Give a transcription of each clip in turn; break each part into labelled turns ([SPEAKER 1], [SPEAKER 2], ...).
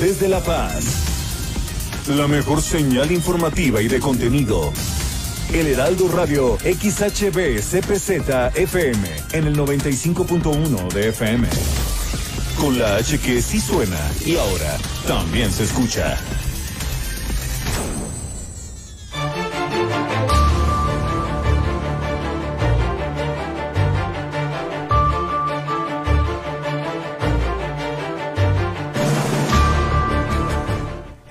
[SPEAKER 1] desde La Paz. La mejor señal informativa y de contenido. El Heraldo Radio XHB CPZ FM en el 95.1 de FM. Con la H que sí suena y ahora también se escucha.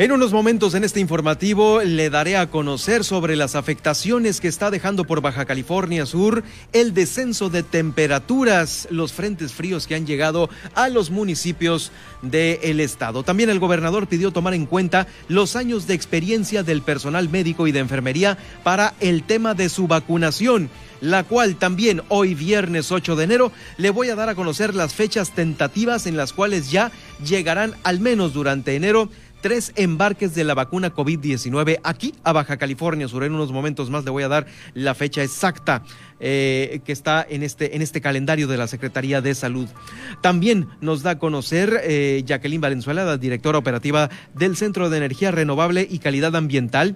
[SPEAKER 2] En unos momentos en este informativo le daré a conocer sobre las afectaciones que está dejando por Baja California Sur el descenso de temperaturas, los frentes fríos que han llegado a los municipios del estado. También el gobernador pidió tomar en cuenta los años de experiencia del personal médico y de enfermería para el tema de su vacunación la cual también hoy viernes 8 de enero le voy a dar a conocer las fechas tentativas en las cuales ya llegarán al menos durante enero tres embarques de la vacuna COVID-19 aquí a Baja California Sur. En unos momentos más le voy a dar la fecha exacta eh, que está en este, en este calendario de la Secretaría de Salud. También nos da a conocer eh, Jacqueline Valenzuela, la directora operativa del Centro de Energía Renovable y Calidad Ambiental,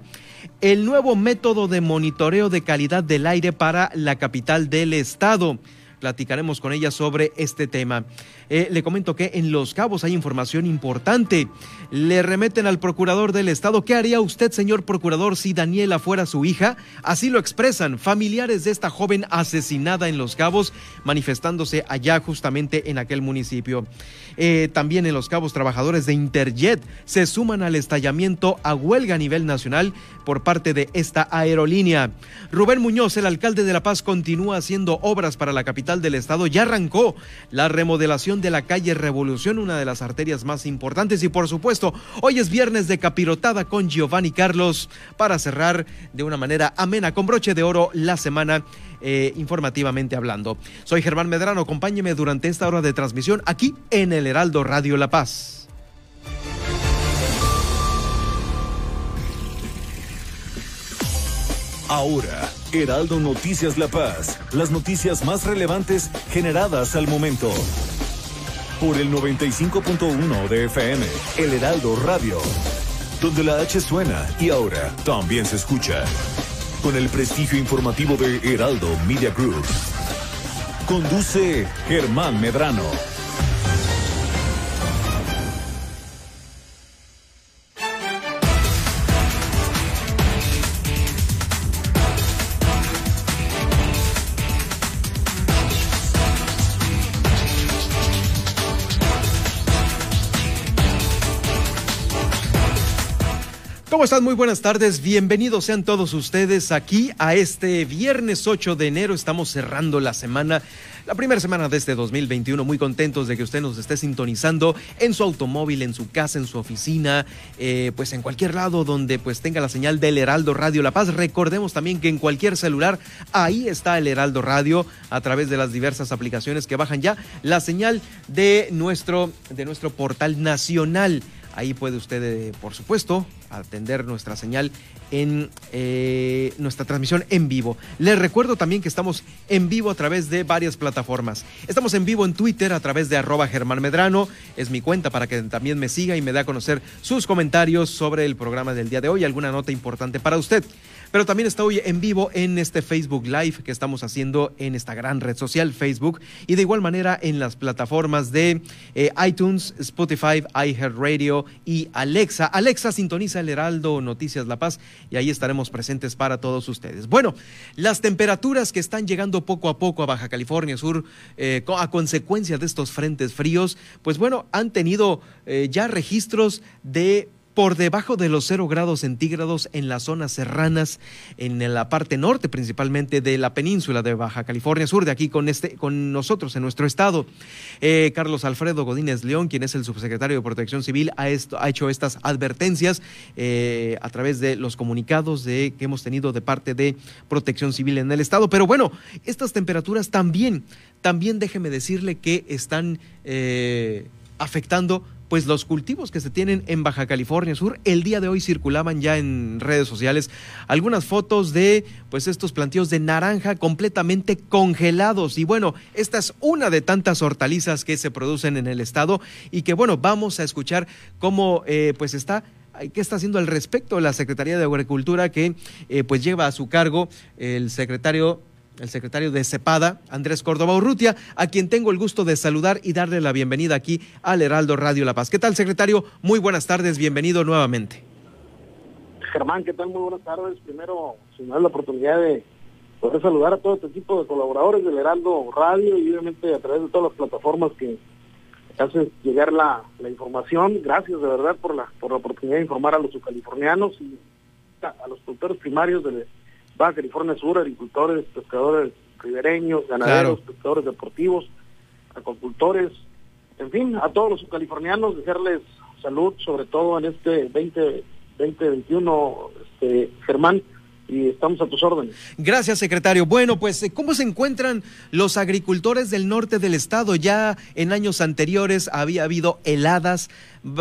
[SPEAKER 2] el nuevo método de monitoreo de calidad del aire para la capital del estado platicaremos con ella sobre este tema. Eh, le comento que en Los Cabos hay información importante. Le remeten al procurador del Estado. ¿Qué haría usted, señor procurador, si Daniela fuera su hija? Así lo expresan familiares de esta joven asesinada en Los Cabos, manifestándose allá justamente en aquel municipio. Eh, también en Los Cabos, trabajadores de Interjet se suman al estallamiento a huelga a nivel nacional por parte de esta aerolínea. Rubén Muñoz, el alcalde de La Paz, continúa haciendo obras para la capital del estado. Ya arrancó la remodelación de la calle Revolución, una de las arterias más importantes. Y por supuesto, hoy es viernes de capirotada con Giovanni Carlos para cerrar de una manera amena, con broche de oro, la semana eh, informativamente hablando. Soy Germán Medrano, acompáñeme durante esta hora de transmisión aquí en el Heraldo Radio La Paz.
[SPEAKER 1] Ahora, Heraldo Noticias La Paz, las noticias más relevantes generadas al momento. Por el 95.1 de FM, El Heraldo Radio, donde la H suena y ahora también se escucha con el prestigio informativo de Heraldo Media Group. Conduce Germán Medrano.
[SPEAKER 2] ¿Cómo están? Muy buenas tardes. Bienvenidos sean todos ustedes aquí a este viernes 8 de enero. Estamos cerrando la semana, la primera semana de este 2021. Muy contentos de que usted nos esté sintonizando en su automóvil, en su casa, en su oficina, eh, pues en cualquier lado donde pues tenga la señal del Heraldo Radio La Paz. Recordemos también que en cualquier celular ahí está el Heraldo Radio a través de las diversas aplicaciones que bajan ya la señal de nuestro, de nuestro portal nacional. Ahí puede usted, eh, por supuesto, atender nuestra señal en eh, nuestra transmisión en vivo. Les recuerdo también que estamos en vivo a través de varias plataformas. Estamos en vivo en Twitter a través de arroba Germán Medrano. Es mi cuenta para que también me siga y me dé a conocer sus comentarios sobre el programa del día de hoy, alguna nota importante para usted. Pero también está hoy en vivo en este Facebook Live que estamos haciendo en esta gran red social, Facebook, y de igual manera en las plataformas de eh, iTunes, Spotify, iHeartRadio y Alexa. Alexa sintoniza el Heraldo Noticias La Paz y ahí estaremos presentes para todos ustedes. Bueno, las temperaturas que están llegando poco a poco a Baja California Sur eh, a consecuencia de estos frentes fríos, pues bueno, han tenido eh, ya registros de por debajo de los cero grados centígrados en las zonas serranas, en la parte norte principalmente de la península de Baja California Sur, de aquí con, este, con nosotros en nuestro estado. Eh, Carlos Alfredo Godínez León, quien es el subsecretario de Protección Civil, ha, esto, ha hecho estas advertencias eh, a través de los comunicados de, que hemos tenido de parte de Protección Civil en el estado. Pero bueno, estas temperaturas también, también déjeme decirle que están eh, afectando pues los cultivos que se tienen en Baja California Sur. El día de hoy circulaban ya en redes sociales algunas fotos de pues estos plantíos de naranja completamente congelados. Y bueno, esta es una de tantas hortalizas que se producen en el estado y que bueno, vamos a escuchar cómo eh, pues está ¿Qué está haciendo al respecto la Secretaría de Agricultura que eh, pues lleva a su cargo el secretario el secretario de CEPADA, Andrés Córdoba Urrutia, a quien tengo el gusto de saludar y darle la bienvenida aquí al Heraldo Radio La Paz. ¿Qué tal, secretario? Muy buenas tardes, bienvenido nuevamente.
[SPEAKER 3] Germán, ¿qué tal? Muy buenas tardes. Primero, si me da la oportunidad de poder saludar a todo este equipo de colaboradores del Heraldo Radio y obviamente a través de todas las plataformas que hacen llegar la, información. Gracias de verdad por la, por la oportunidad de informar a los californianos y a los productores primarios de Baja California Sur, agricultores, pescadores ribereños, ganaderos, pescadores deportivos, acuacultores, en fin, a todos los californianos, desearles salud, sobre todo en este 20, 2021, este, Germán, y estamos a tus órdenes.
[SPEAKER 2] Gracias, secretario. Bueno, pues, eh, ¿cómo se encuentran los agricultores del norte del estado? Ya en años anteriores había habido heladas,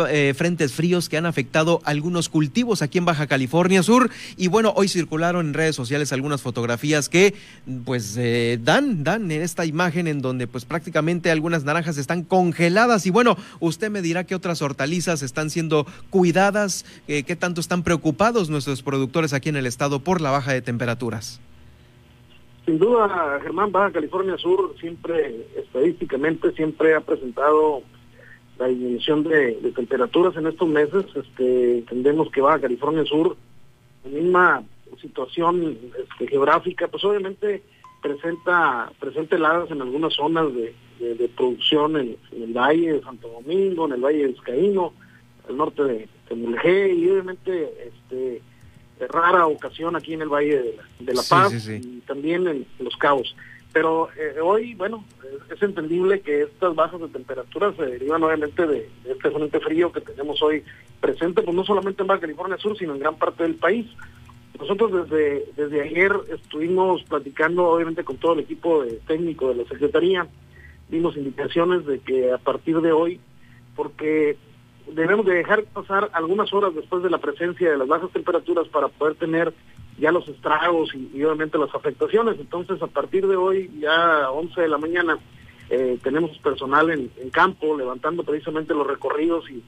[SPEAKER 2] eh, frentes fríos que han afectado algunos cultivos aquí en Baja California Sur. Y bueno, hoy circularon en redes sociales algunas fotografías que pues eh, dan, dan en esta imagen en donde pues prácticamente algunas naranjas están congeladas. Y bueno, usted me dirá qué otras hortalizas están siendo cuidadas, qué tanto están preocupados nuestros productores aquí en el estado por la baja de temperaturas.
[SPEAKER 3] Sin duda, Germán, Baja California Sur siempre, estadísticamente, siempre ha presentado la disminución de, temperaturas en estos meses. Este, entendemos que Baja California Sur, la misma situación este, geográfica, pues obviamente presenta, presenta heladas en algunas zonas de, producción en, el Valle de Santo Domingo, en el Valle de Vizcaíno, el norte de, de y obviamente este, rara ocasión aquí en el Valle de La, Paz y también en Los Cabos. Pero eh, hoy, bueno, es entendible que estas bajas de temperatura se derivan obviamente de, este frente frío que tenemos hoy presente, pues no solamente en Baja California Sur, sino en gran parte del país. Nosotros desde, desde ayer estuvimos platicando obviamente con todo el equipo de técnico de la Secretaría, dimos indicaciones de que a partir de hoy, porque debemos de dejar pasar algunas horas después de la presencia de las bajas temperaturas para poder tener ya los estragos y, obviamente las afectaciones. Entonces, a partir de hoy, ya a 11 de la mañana, eh, tenemos personal en, campo levantando precisamente los recorridos y,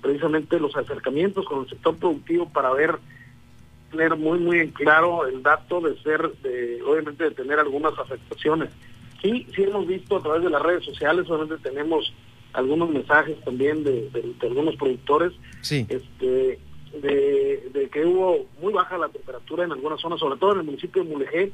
[SPEAKER 3] precisamente los acercamientos con el sector productivo para ver, tener muy, muy en claro el dato de ser, de, obviamente, de tener algunas afectaciones. Sí, sí hemos visto a través de las redes sociales, obviamente tenemos algunos mensajes también de, algunos productores sí. este, de, que hubo muy baja la temperatura en algunas zonas, sobre todo en el municipio de Mulegé,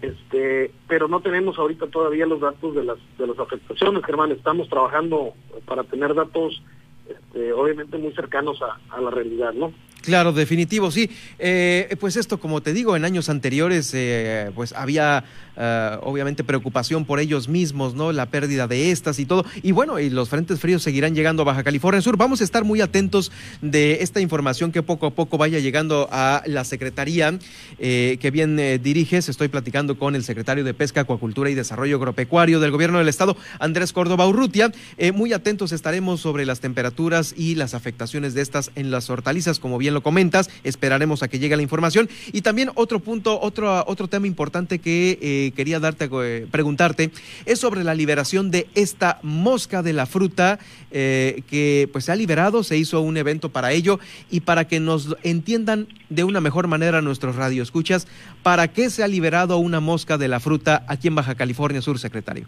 [SPEAKER 3] este, pero no tenemos ahorita todavía los datos de las de las afectaciones, Germán. Estamos trabajando para tener datos, este, obviamente muy cercanos a la realidad, ¿no?
[SPEAKER 2] Claro, definitivo, sí. Eh, pues esto, como te digo, en años anteriores, eh, pues había eh, obviamente preocupación por ellos mismos, ¿no? La pérdida de estas y todo. Y bueno, y los frentes fríos seguirán llegando a Baja California Sur. Vamos a estar muy atentos de esta información que poco a poco vaya llegando a la Secretaría que bien diriges. Estoy platicando con el secretario de Pesca, Acuacultura y Desarrollo Agropecuario del Gobierno del Estado, Andrés Córdoba Urrutia. muy atentos estaremos sobre las temperaturas y las afectaciones de estas en las hortalizas, como bien lo comentas, esperaremos a que llegue la información. Y también otro punto, otro, otro tema importante que eh, quería darte, eh, preguntarte, es sobre la liberación de esta mosca de la fruta eh, que pues se ha liberado, se hizo un evento para ello y para que nos entiendan de una mejor manera nuestros radioescuchas, ¿para qué se ha liberado una mosca de la fruta aquí en Baja California Sur, secretario?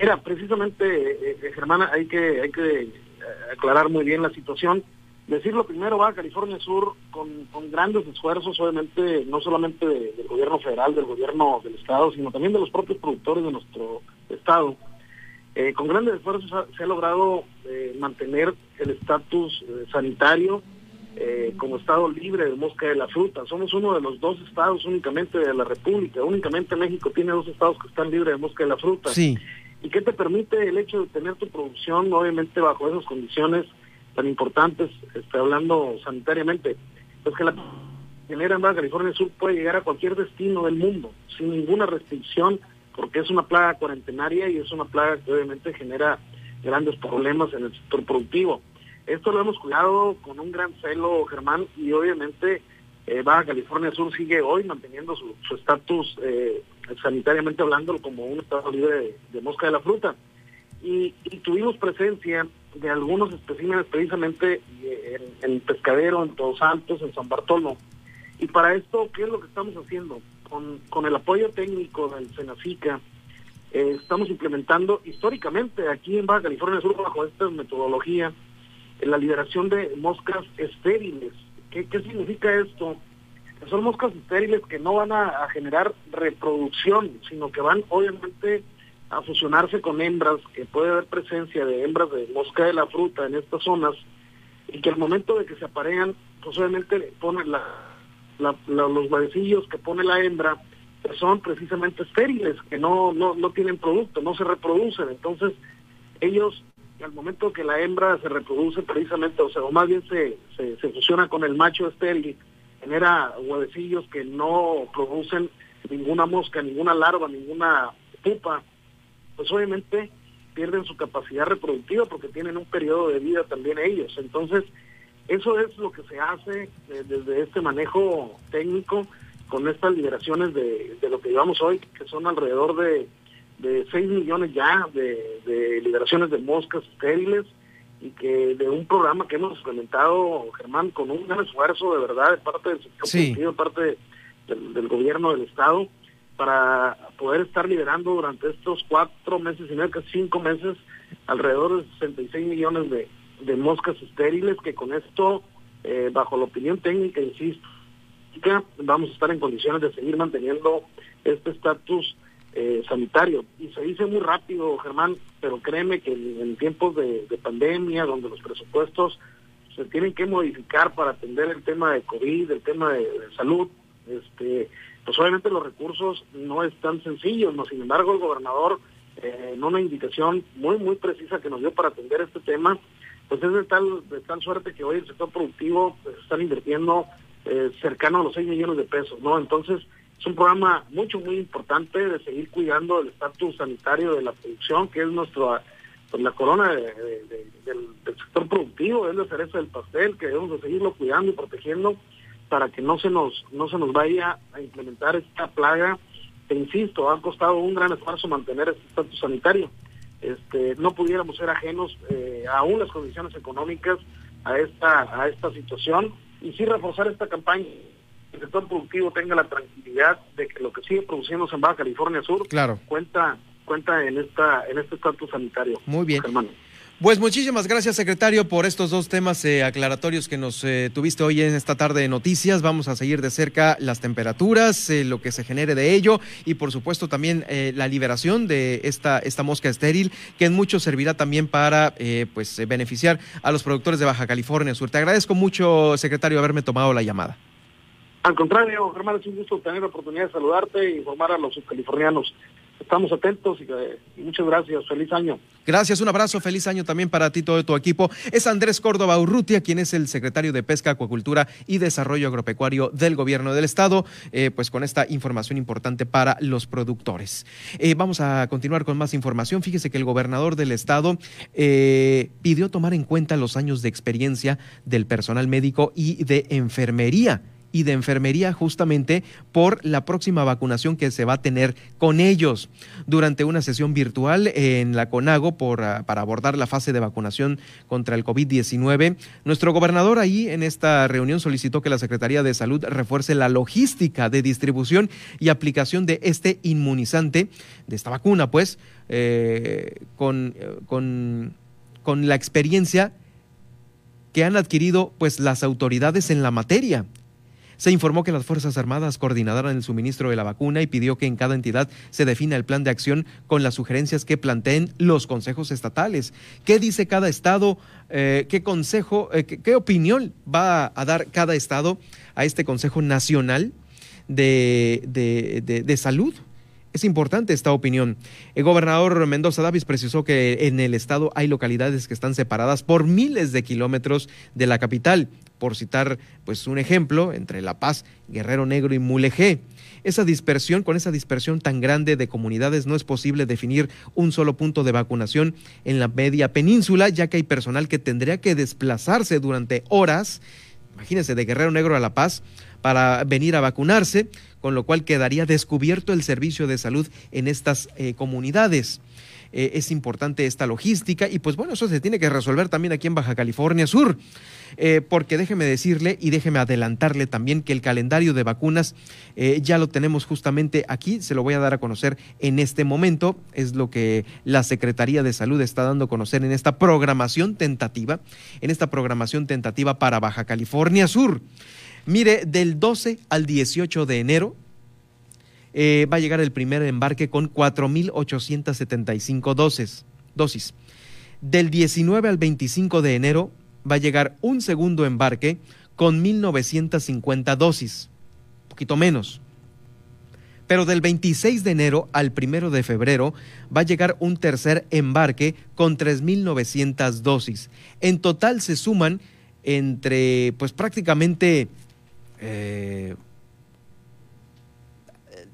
[SPEAKER 3] Mira, precisamente, Germana, hay que, hay que aclarar muy bien la situación. Decirlo primero, va a California Sur con, grandes esfuerzos, obviamente, no solamente del gobierno federal, del gobierno del Estado, sino también de los propios productores de nuestro Estado. Eh, con grandes esfuerzos se ha logrado eh, mantener el estatus eh, sanitario como Estado libre de mosca de la fruta. Somos uno de los dos estados únicamente de la República. Únicamente México tiene dos estados que están libres de mosca de la fruta.
[SPEAKER 2] Sí.
[SPEAKER 3] ¿Y qué te permite el hecho de tener tu producción, obviamente, bajo esas condiciones? Tan importantes, estoy hablando sanitariamente, pues que la genera en Baja California Sur puede llegar a cualquier destino del mundo sin ninguna restricción, porque es una plaga cuarentenaria y es una plaga que obviamente genera grandes problemas en el sector productivo. Esto lo hemos cuidado con un gran celo, Germán, y obviamente eh, Baja California Sur sigue hoy manteniendo su estatus eh, sanitariamente hablando como un estado libre de, mosca de la fruta. Y, tuvimos presencia de algunos especímenes precisamente eh, en, el Pescadero, en Todos Santos, en San Bartolo. Y para esto, ¿qué es lo que estamos haciendo? Con, con el apoyo técnico del Senacica, eh, estamos implementando históricamente aquí en Baja California Sur, bajo esta metodología, la liberación de moscas estériles. ¿Qué, qué significa esto? son moscas estériles que no van a, generar reproducción, sino que van obviamente a fusionarse con hembras, que puede haber presencia de hembras de mosca de la fruta en estas zonas, y que al momento de que se aparean, pues obviamente ponen la, los huevecillos que pone la hembra, son precisamente estériles, que no, no, no tienen producto, no se reproducen. Entonces, ellos, al momento que la hembra se reproduce precisamente, o sea, o más bien se, se, se fusiona con el macho estéril, genera huevecillos que no producen ninguna mosca, ninguna larva, ninguna pupa, pues obviamente pierden su capacidad reproductiva porque tienen un periodo de vida también ellos. Entonces, eso es lo que se hace eh, desde este manejo técnico con estas liberaciones de, lo que llevamos hoy, que son alrededor de, de 6 millones ya de, de liberaciones de moscas estériles y que de un programa que hemos implementado, Germán, con un gran esfuerzo de verdad de parte del sector sí. de parte del, gobierno del Estado, para poder estar liberando durante estos cuatro meses y medio, casi cinco meses, alrededor de 66 millones de, de moscas estériles, que con esto, eh, bajo la opinión técnica, insisto, vamos a estar en condiciones de seguir manteniendo este estatus eh, sanitario. Y se dice muy rápido, Germán, pero créeme que en, tiempos de, pandemia, donde los presupuestos se tienen que modificar para atender el tema de COVID, el tema de, salud, este, pues obviamente los recursos no es tan sencillos, no sin embargo el gobernador eh, en una indicación muy muy precisa que nos dio para atender este tema, pues es de tal de tal suerte que hoy el sector productivo pues, están invirtiendo eh, cercano a los 6 millones de pesos, ¿no? Entonces, es un programa mucho, muy importante de seguir cuidando el estatus sanitario de la producción, que es nuestra, pues, la corona del, sector productivo, es la cereza del pastel, que debemos de seguirlo cuidando y protegiendo para que no se nos, no se nos vaya a implementar esta plaga que, insisto, ha costado un gran esfuerzo mantener este estatus sanitario. Este, no pudiéramos ser ajenos eh, aún las condiciones económicas a esta, a esta situación y sí reforzar esta campaña el sector productivo tenga la tranquilidad de que lo que sigue produciendo en Baja California Sur
[SPEAKER 2] claro.
[SPEAKER 3] cuenta cuenta en esta en este estatus sanitario.
[SPEAKER 2] Muy bien. Pues muchísimas gracias, secretario, por estos dos temas eh, aclaratorios que nos eh, tuviste hoy en esta tarde de noticias. Vamos a seguir de cerca las temperaturas, eh, lo que se genere de ello y, por supuesto, también la liberación de esta, esta mosca estéril, que en mucho servirá también para pues beneficiar a los productores de Baja California Sur. Te agradezco mucho, secretario, haberme tomado la llamada.
[SPEAKER 3] Al contrario, Germán, es un gusto tener la oportunidad de saludarte e informar a los subcalifornianos. Estamos atentos y, muchas gracias. Feliz año.
[SPEAKER 2] Gracias, un abrazo, feliz año también para ti, todo tu equipo. Es Andrés Córdoba Urrutia, quien es el secretario de Pesca, Acuacultura y Desarrollo Agropecuario del Gobierno del Estado, eh, pues con esta información importante para los productores. Eh, vamos a continuar con más información. Fíjese que el gobernador del Estado eh, pidió tomar en cuenta los años de experiencia del personal médico y de enfermería y de enfermería justamente por la próxima vacunación que se va a tener con ellos durante una sesión virtual en la CONAGO por, ah, para abordar la fase de vacunación contra el COVID-19. Nuestro gobernador ahí en esta reunión solicitó que la Secretaría de Salud refuerce la logística de distribución y aplicación de este inmunizante, de esta vacuna, pues, eh, con, con, con la experiencia que han adquirido pues las autoridades en la materia. Se informó que las Fuerzas Armadas coordinarán el suministro de la vacuna y pidió que en cada entidad se defina el plan de acción con las sugerencias que planteen los consejos estatales. ¿Qué dice cada estado? Eh, ¿Qué consejo, eh, qué, opinión va a dar cada estado a este Consejo Nacional de, de Salud? Es importante esta opinión. El gobernador Mendoza Davis precisó que en el estado hay localidades que están separadas por miles de kilómetros de la capital por citar pues un ejemplo, entre La Paz, Guerrero Negro y Mulegé. esa dispersión, con esa dispersión tan grande de comunidades, no es posible definir un solo punto de vacunación en la media península, ya que hay personal que tendría que desplazarse durante horas, imagínense, de Guerrero Negro a La Paz, para venir a vacunarse, con lo cual quedaría descubierto el servicio de salud en estas eh, comunidades. Eh, es importante esta logística y pues bueno, eso se tiene que resolver también aquí en Baja California Sur, eh, porque déjeme decirle y déjeme adelantarle también que el calendario de vacunas ya lo tenemos justamente aquí, se lo voy a dar a conocer en este momento, es lo que la Secretaría de Salud está dando a conocer en esta programación tentativa, en esta programación tentativa para Baja California Sur. Mire, del 12 al 18 de enero, eh, va a llegar el primer embarque con 4.875 dosis, dosis. Del 19 al 25 de enero va a llegar un segundo embarque con 1.950 dosis, un poquito menos. Pero del 26 de enero al 1 de febrero va a llegar un tercer embarque con 3.900 dosis. En total se suman entre, pues prácticamente eh,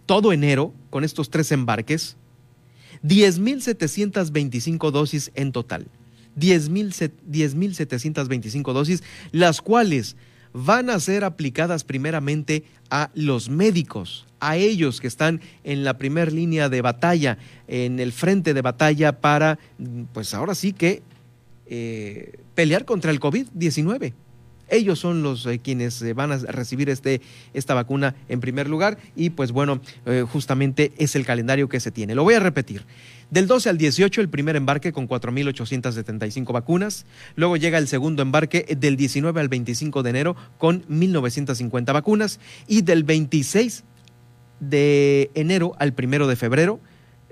[SPEAKER 2] todo enero con estos tres embarques, 10.725 dosis en total. 10.725 dosis, las cuales van a ser aplicadas primeramente a los médicos, a ellos que están en la primera línea de batalla, en el frente de batalla para, pues ahora sí que, eh, pelear contra el COVID-19. Ellos son los eh, quienes eh, van a recibir este, esta vacuna en primer lugar y pues bueno, eh, justamente es el calendario que se tiene. Lo voy a repetir. Del 12 al 18 el primer embarque con 4.875 vacunas, luego llega el segundo embarque del 19 al 25 de enero con 1.950 vacunas y del 26 de enero al 1 de febrero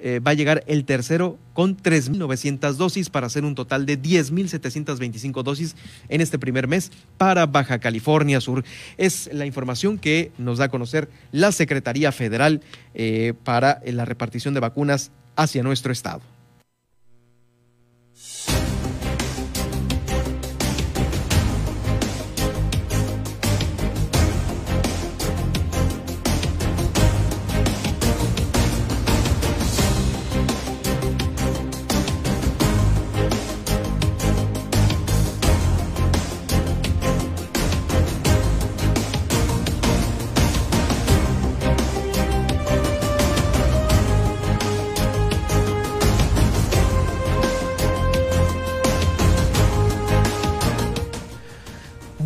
[SPEAKER 2] eh, va a llegar el tercero con 3.900 dosis para hacer un total de 10.725 dosis en este primer mes para Baja California Sur. Es la información que nos da a conocer la Secretaría Federal eh, para la repartición de vacunas hacia nuestro estado.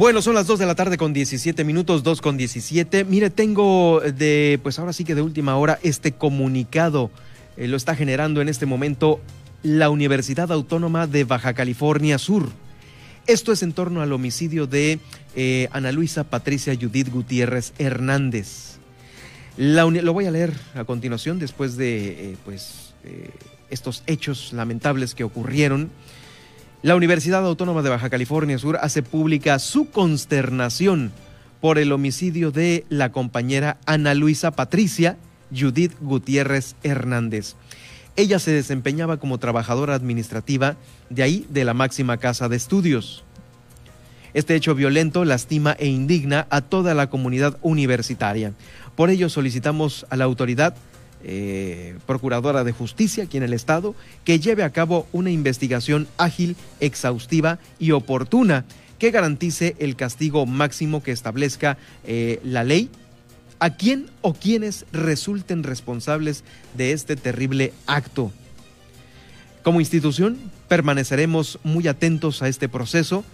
[SPEAKER 2] Bueno, son las 2 de la tarde con 17 minutos, 2 con 17. Mire, tengo de, pues ahora sí que de última hora, este comunicado eh, lo está generando en este momento la Universidad Autónoma de Baja California Sur. Esto es en torno al homicidio de eh, Ana Luisa Patricia Judith Gutiérrez Hernández. lo voy a leer a continuación después de eh, pues, estos hechos lamentables que ocurrieron. La Universidad Autónoma de Baja California Sur hace pública su consternación por el homicidio de la compañera Ana Luisa Patricia Judith Gutiérrez Hernández. Ella se desempeñaba como trabajadora administrativa de ahí de la máxima casa de estudios. Este hecho violento lastima e indigna a toda la comunidad universitaria. Por ello solicitamos a la autoridad eh, Procuradora de Justicia aquí en el Estado que lleve a cabo una investigación ágil, exhaustiva y oportuna que garantice el castigo máximo que establezca eh, la ley a quien o quienes resulten responsables de este terrible acto. Como institución, permaneceremos muy atentos a este proceso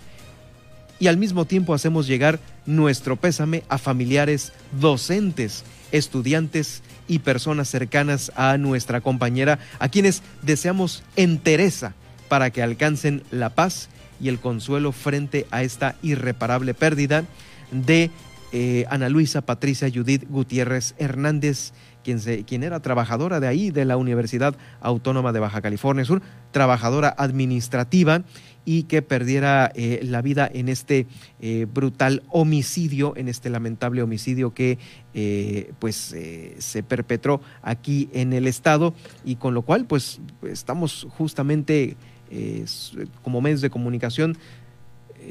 [SPEAKER 2] y al mismo tiempo hacemos llegar nuestro pésame a familiares, docentes, estudiantes y personas cercanas a nuestra compañera, a quienes deseamos entereza para que alcancen la paz y el consuelo frente a esta irreparable pérdida de eh, Ana Luisa Patricia Judith Gutiérrez Hernández, quien, se, quien era trabajadora de ahí, de la Universidad Autónoma de Baja California Sur, trabajadora administrativa y que perdiera eh, la vida en este eh, brutal homicidio, en este lamentable homicidio que eh, pues se perpetró aquí en el estado y con lo cual pues estamos justamente como medios de comunicación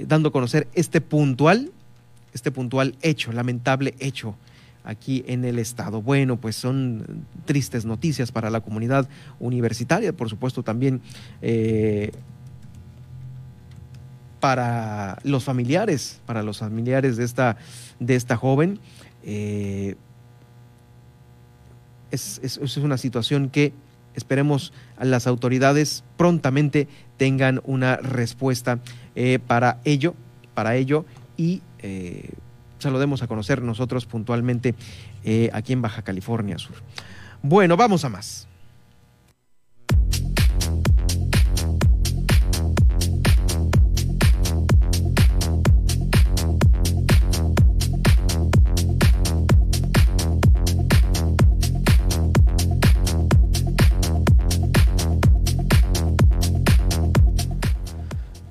[SPEAKER 2] dando a conocer este puntual, este puntual hecho, lamentable hecho aquí en el estado. Bueno, pues son tristes noticias para la comunidad universitaria, por supuesto también para los familiares, para los familiares de esta, de esta joven. Eh, es, es, una situación que esperemos las autoridades prontamente tengan una respuesta eh, para ello, para ello y eh, se lo demos a conocer nosotros puntualmente aquí en Baja California Sur. Bueno, vamos a más.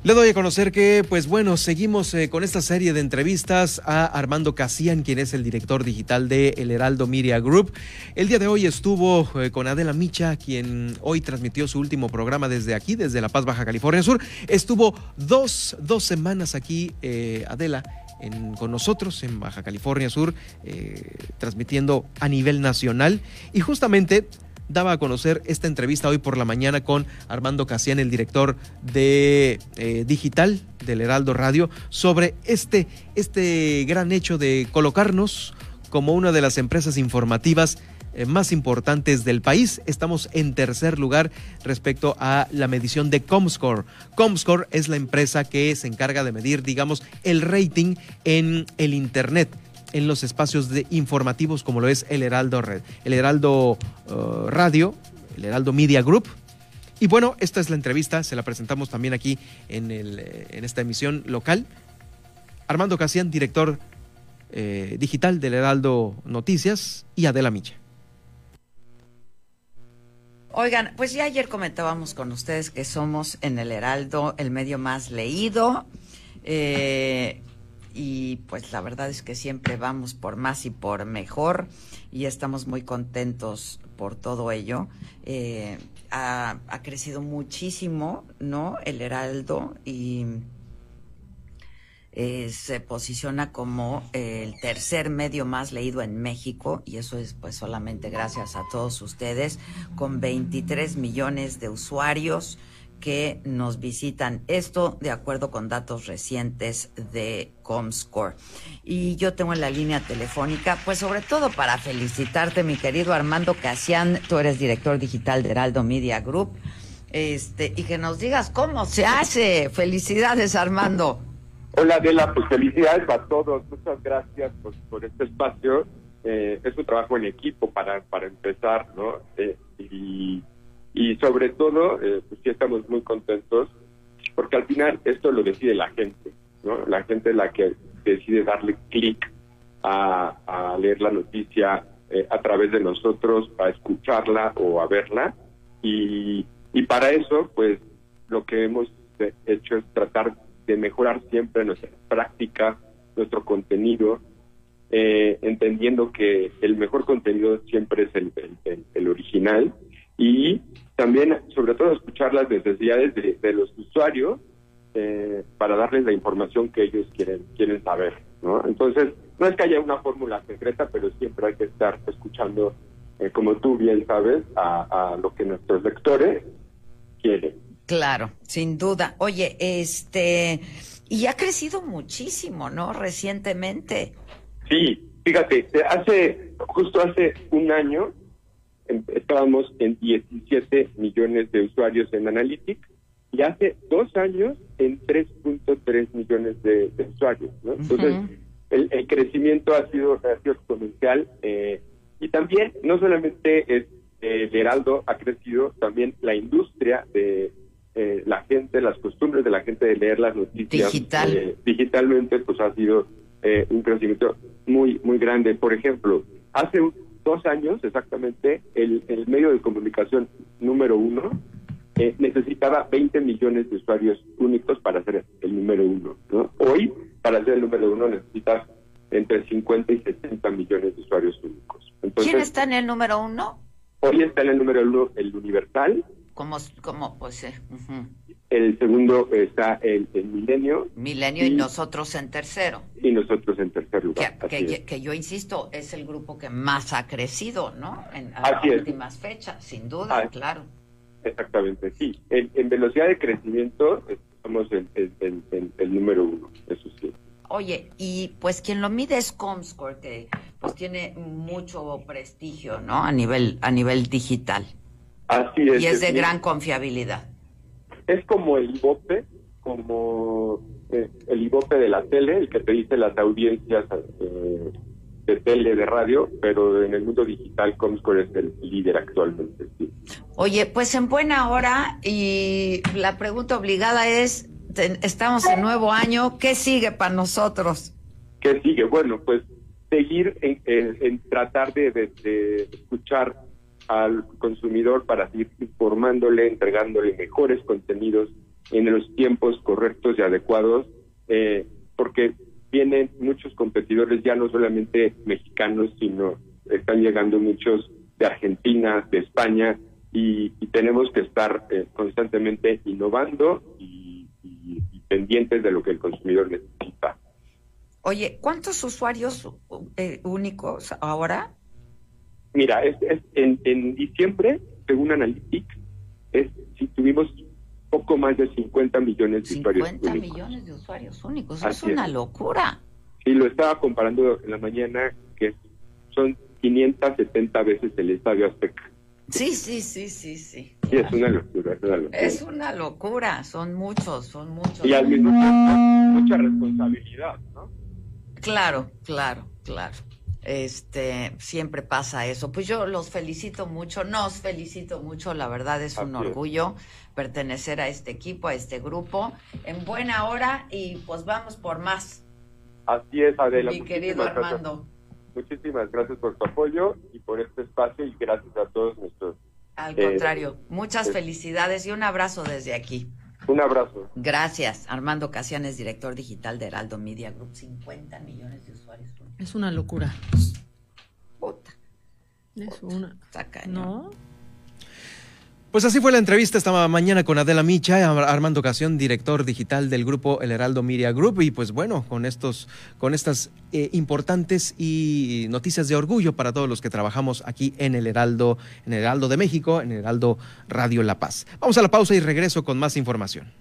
[SPEAKER 2] Le doy a conocer que, pues bueno, seguimos eh, con esta serie de entrevistas a Armando Casian, quien es el director digital de El Heraldo Media Group. El día de hoy estuvo eh, con Adela Micha, quien hoy transmitió su último programa desde aquí, desde La Paz, Baja California Sur. Estuvo dos, dos semanas aquí, eh, Adela, con nosotros en Baja California Sur, transmitiendo a nivel nacional. Y justamente daba a conocer esta entrevista hoy por la mañana con Armando Casian, el director de eh, digital del Heraldo Radio, sobre este, este gran hecho de colocarnos como una de las empresas informativas eh, más importantes del país. Estamos en tercer lugar respecto a la medición de Comscore. Comscore es la empresa que se encarga de medir, digamos, el rating en el Internet en los espacios informativos como lo es el Heraldo Red, el Heraldo uh, Radio, el Heraldo Media Group. Y bueno, esta es la entrevista, se la presentamos también aquí en, el, eh, en esta emisión local. Armando Casian, director eh, digital del Heraldo Noticias, y Adela Micha.
[SPEAKER 4] Oigan, pues ya ayer comentábamos con ustedes que somos en el Heraldo el medio más leído. Eh, y pues la verdad es que siempre vamos por más y por mejor y estamos muy contentos por todo ello. Eh, ha, crecido muchísimo, ¿no? El Heraldo y eh, se posiciona como el tercer medio más leído en México y eso es pues solamente gracias a todos ustedes con 23 millones de usuarios que nos visitan. Esto de acuerdo con datos recientes de Comscore. Y yo tengo en la línea telefónica, pues sobre todo para felicitarte, mi querido Armando Casian, tú eres director digital de Heraldo Media Group, este, y que nos digas cómo se hace. Felicidades, Armando.
[SPEAKER 5] Hola, Adela, pues felicidades a todos. Muchas gracias por, este espacio. Eh, es un trabajo en equipo para, para empezar, ¿no? Eh, y y sobre todo, eh, pues sí estamos muy contentos porque al final esto lo decide la gente, ¿no? La gente es la que decide darle clic a, leer la noticia eh, a través de nosotros, a escucharla o a verla. Y, y para eso, pues lo que hemos hecho es tratar de mejorar siempre nuestra práctica, nuestro contenido, eh, entendiendo que el mejor contenido siempre es el, el, el original y también, sobre todo, escuchar las necesidades de, los usuarios eh, para darles la información que ellos quieren quieren saber, ¿no? Entonces, no es que haya una fórmula secreta, pero siempre hay que estar escuchando, eh, como tú bien sabes, a, lo que nuestros lectores quieren.
[SPEAKER 4] Claro, sin duda. Oye, este, y ha crecido muchísimo, ¿no? Recientemente.
[SPEAKER 5] Sí, fíjate, hace, justo hace un año, estábamos en 17 millones de usuarios en Analytics y hace dos años en 3.3 millones de, usuarios. Entonces, el, crecimiento ha sido, exponencial eh, y también no solamente es, el Heraldo ha crecido, también la industria de eh, la gente, las costumbres de la gente de leer las noticias eh, digitalmente, pues ha sido un crecimiento muy, muy grande. Por ejemplo, hace un dos años exactamente, el, medio de comunicación número uno eh, necesitaba 20 millones de usuarios únicos para ser el número uno. Hoy, para ser el número uno, necesitas entre 50 y 70 millones de usuarios únicos.
[SPEAKER 4] ¿Quién está en el número uno?
[SPEAKER 5] Hoy está en el número uno el Universal.
[SPEAKER 4] Como, como pues, eh,
[SPEAKER 5] El segundo está el, Milenio.
[SPEAKER 4] Milenio y, nosotros en tercero.
[SPEAKER 5] Y nosotros lugar.
[SPEAKER 4] Que, yo insisto, es el grupo que más ha crecido, ¿no? En las últimas fechas, sin duda, ah, claro.
[SPEAKER 5] Exactamente, sí. En, velocidad de crecimiento somos el, el, número uno, eso sí.
[SPEAKER 4] Oye, y pues quien lo mide es Comscore, que pues tiene mucho prestigio, ¿no? A nivel, a nivel digital.
[SPEAKER 5] Así es.
[SPEAKER 4] Y es de gran confiabilidad
[SPEAKER 5] es como el IVOPE, como eh, el IVOPE de la tele, el que te dice las audiencias eh, de tele, de radio, pero en el mundo digital Comscore es el líder actualmente.
[SPEAKER 4] Oye, pues en buena hora y la pregunta obligada es, estamos en nuevo año, ¿qué sigue para nosotros?
[SPEAKER 5] ¿Qué sigue? Bueno, pues seguir en, tratar de escuchar al consumidor para seguir informándole, entregándole mejores contenidos en los tiempos correctos y adecuados, eh, porque vienen muchos competidores, ya no solamente mexicanos, sino están llegando muchos de Argentina, de España, y, tenemos que estar eh, constantemente innovando y, pendientes de lo que el consumidor necesita.
[SPEAKER 4] Oye, ¿cuántos usuarios eh, únicos ahora?
[SPEAKER 5] Mira, es, en, en, diciembre, según Analytics, es, si tuvimos poco más de 50 millones de usuarios
[SPEAKER 4] 50 millones de usuarios únicos, es una locura.
[SPEAKER 5] Sí, lo estaba comparando en la mañana, que son 570 veces el Estadio Azteca.
[SPEAKER 4] Sí, sí, sí, sí, sí.
[SPEAKER 5] Sí, es una locura, es una locura.
[SPEAKER 4] Es una locura, son muchos, son muchos.
[SPEAKER 5] Y al mismo tiempo, mucha responsabilidad, ¿no?
[SPEAKER 4] Claro, claro, claro este siempre pasa eso. Pues yo los felicito mucho, nos felicito mucho, la verdad es un orgullo pertenecer a este equipo, a este grupo, en buena hora y pues vamos por más.
[SPEAKER 5] Así es, Adela.
[SPEAKER 4] Mi querido Armando.
[SPEAKER 5] Muchísimas gracias por tu apoyo y por este espacio y gracias a todos nuestros.
[SPEAKER 4] Al contrario, muchas eh, felicidades y un abrazo desde aquí.
[SPEAKER 5] Un abrazo.
[SPEAKER 4] Gracias. Armando Casianes, director digital de Heraldo Media Group. 50 millones de usuarios.
[SPEAKER 6] Es una locura.
[SPEAKER 4] Puta.
[SPEAKER 6] Es una.
[SPEAKER 4] ¿No?
[SPEAKER 2] Pues así fue la entrevista esta mañana con Adela Micha, Armando Ocasión, director digital del grupo El Heraldo Media Group. Y pues bueno, con estos, con estas eh, importantes y noticias de orgullo para todos los que trabajamos aquí en el Heraldo, en el Heraldo de México, en el Heraldo Radio La Paz. Vamos a la pausa y regreso con más información.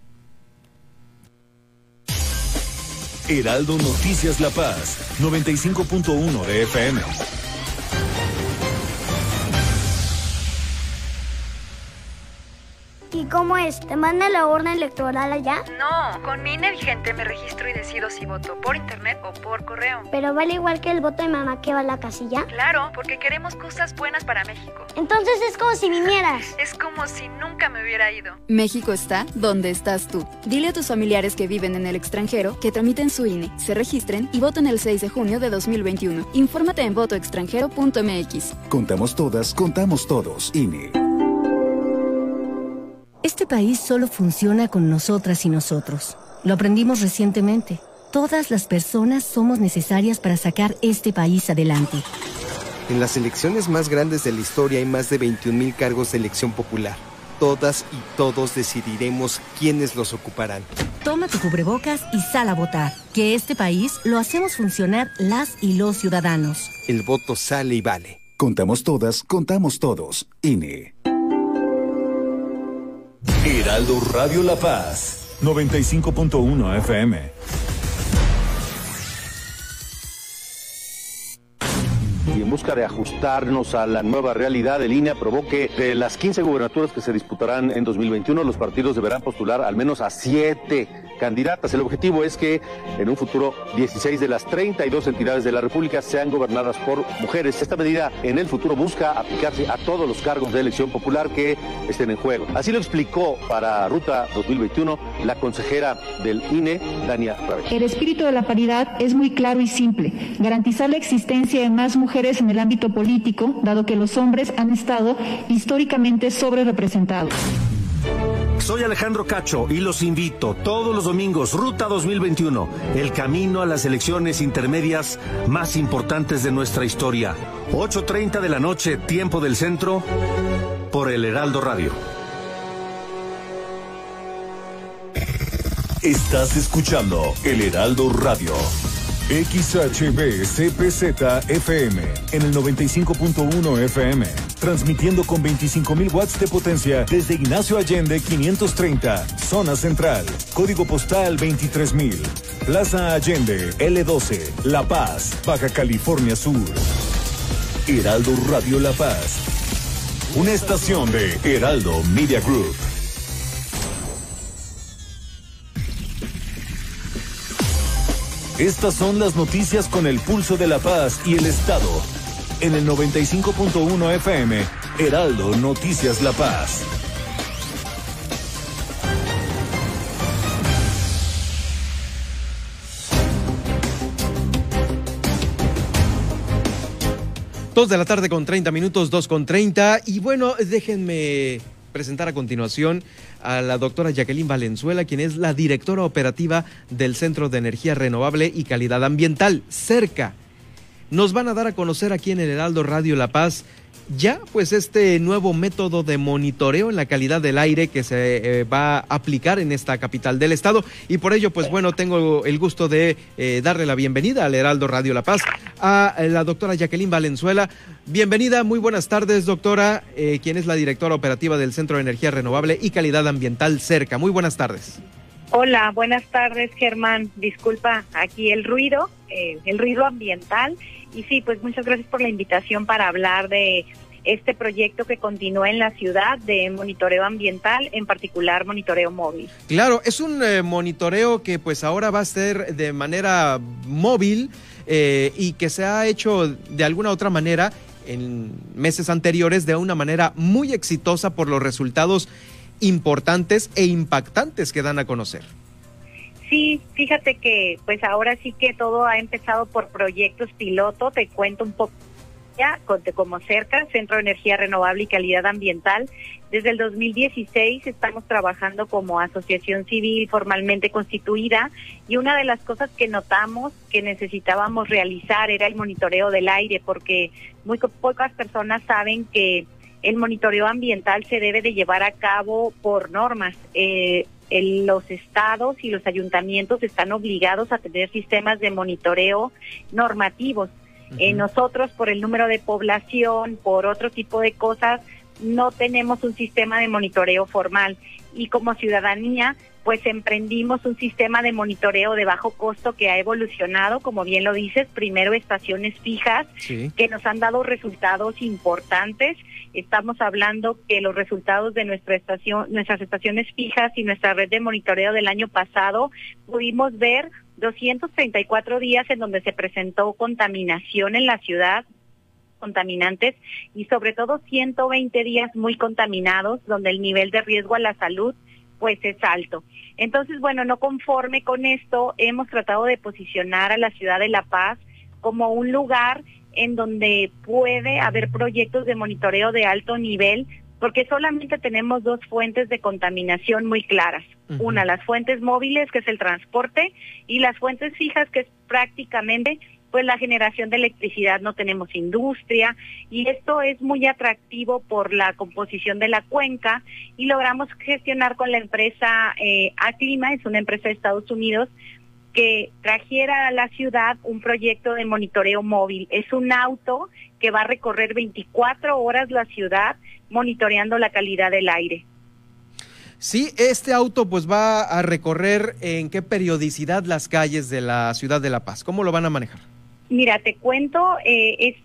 [SPEAKER 1] Heraldo Noticias La Paz, 95.1 de FM.
[SPEAKER 7] ¿Y cómo es? ¿Te manda la urna electoral allá?
[SPEAKER 8] No, con mi INE vigente me registro y decido si voto por internet o por correo.
[SPEAKER 7] ¿Pero vale igual que el voto de mamá que va a la casilla?
[SPEAKER 8] Claro, porque queremos cosas buenas para México.
[SPEAKER 7] Entonces es como si vinieras.
[SPEAKER 8] Es como si nunca me hubiera ido.
[SPEAKER 9] México está donde estás tú. Dile a tus familiares que viven en el extranjero que tramiten su INE, se registren y voten el 6 de junio de 2021. Infórmate en votoextranjero.mx.
[SPEAKER 1] Contamos todas, contamos todos. INE.
[SPEAKER 10] Este país solo funciona con nosotras y nosotros. Lo aprendimos recientemente. Todas las personas somos necesarias para sacar este país adelante.
[SPEAKER 11] En las elecciones más grandes de la historia hay más de 21.000 cargos de elección popular. Todas y todos decidiremos quiénes los ocuparán.
[SPEAKER 10] Toma tu cubrebocas y sal a votar. Que este país lo hacemos funcionar las y los ciudadanos.
[SPEAKER 11] El voto sale y vale.
[SPEAKER 1] Contamos todas, contamos todos. INE. Heraldo Radio La Paz, 95.1 FM.
[SPEAKER 12] y en busca de ajustarnos a la nueva realidad, el INE aprobó que de las 15 gubernaturas que se disputarán en 2021, los partidos deberán postular al menos a 7 candidatas. El objetivo es que en un futuro 16 de las 32 entidades de la República sean gobernadas por mujeres. Esta medida en el futuro busca aplicarse a todos los cargos de elección popular que estén en juego. Así lo explicó para Ruta 2021 la consejera del INE, Dania Ravel.
[SPEAKER 13] El espíritu de la paridad es muy claro y simple. Garantizar la existencia de más mujeres en el ámbito político, dado que los hombres han estado históricamente sobre representados.
[SPEAKER 14] Soy Alejandro Cacho y los invito todos los domingos, Ruta 2021, el camino a las elecciones intermedias más importantes de nuestra historia. 8.30 de la noche, tiempo del centro, por el Heraldo Radio.
[SPEAKER 1] Estás escuchando El Heraldo Radio. XHB FM en el 95.1 FM, transmitiendo con 25.000 watts de potencia desde Ignacio Allende 530, zona central, código postal 23.000, Plaza Allende L12, La Paz, Baja California Sur. Heraldo Radio La Paz, una estación de Heraldo Media Group. Estas son las noticias con el pulso de la paz y el Estado. En el 95.1 FM, Heraldo Noticias La Paz.
[SPEAKER 2] Dos de la tarde con 30 minutos, dos con 30. Y bueno, déjenme presentar a continuación a la doctora Jacqueline Valenzuela, quien es la directora operativa del Centro de Energía Renovable y Calidad Ambiental, CERCA. Nos van a dar a conocer aquí en el Heraldo Radio La Paz ya pues este nuevo método de monitoreo en la calidad del aire que se eh, va a aplicar en esta capital del estado y por ello pues bueno tengo el gusto de eh, darle la bienvenida al Heraldo Radio La Paz a la doctora Jacqueline Valenzuela. Bienvenida, muy buenas tardes doctora, eh, quien es la directora operativa del Centro de Energía Renovable y Calidad Ambiental CERCA. Muy buenas tardes.
[SPEAKER 15] Hola, buenas tardes Germán. Disculpa aquí el ruido, el ruido ambiental y sí, pues muchas gracias por la invitación para hablar de este proyecto que continúa en la ciudad de monitoreo ambiental, en particular monitoreo móvil.
[SPEAKER 2] Claro, es un eh, monitoreo que pues ahora va a ser de manera móvil eh, y que se ha hecho de alguna otra manera en meses anteriores de una manera muy exitosa por los resultados importantes e impactantes que dan a conocer.
[SPEAKER 15] Sí, fíjate que pues ahora sí que todo ha empezado por proyectos piloto, te cuento un poco ya como cerca, Centro de Energía Renovable y Calidad Ambiental. Desde el 2016 estamos trabajando como asociación civil formalmente constituida y una de las cosas que notamos que necesitábamos realizar era el monitoreo del aire porque muy pocas personas saben que el monitoreo ambiental se debe de llevar a cabo por normas. Eh, los estados y los ayuntamientos están obligados a tener sistemas de monitoreo normativos. Eh, nosotros, por el número de población, por otro tipo de cosas, no tenemos un sistema de monitoreo formal. Y como ciudadanía, pues emprendimos un sistema de monitoreo de bajo costo que ha evolucionado, como bien lo dices, primero estaciones fijas que nos han dado resultados importantes. Estamos hablando que los resultados de nuestra estación, nuestras estaciones fijas y nuestra red de monitoreo del año pasado, pudimos ver 234 días en donde se presentó contaminación en la ciudad, contaminantes y sobre todo 120 días muy contaminados donde el nivel de riesgo a la salud pues es alto. Entonces, bueno, no conforme con esto, hemos tratado de posicionar a la ciudad de La Paz como un lugar en donde puede haber proyectos de monitoreo de alto nivel, porque solamente tenemos dos fuentes de contaminación muy claras. Una, las fuentes móviles, que es el transporte, y las fuentes fijas, que es prácticamente pues la generación de electricidad, no tenemos industria y esto es muy atractivo por la composición de la cuenca y logramos gestionar con la empresa eh, Aclima, es una empresa de Estados Unidos, que trajera a la ciudad un proyecto de monitoreo móvil. Es un auto que va a recorrer 24 horas la ciudad monitoreando la calidad del aire.
[SPEAKER 2] Sí, este auto pues va a recorrer en qué periodicidad las calles de la ciudad de La Paz. ¿Cómo lo van a manejar?
[SPEAKER 15] Mira, te cuento, eh, es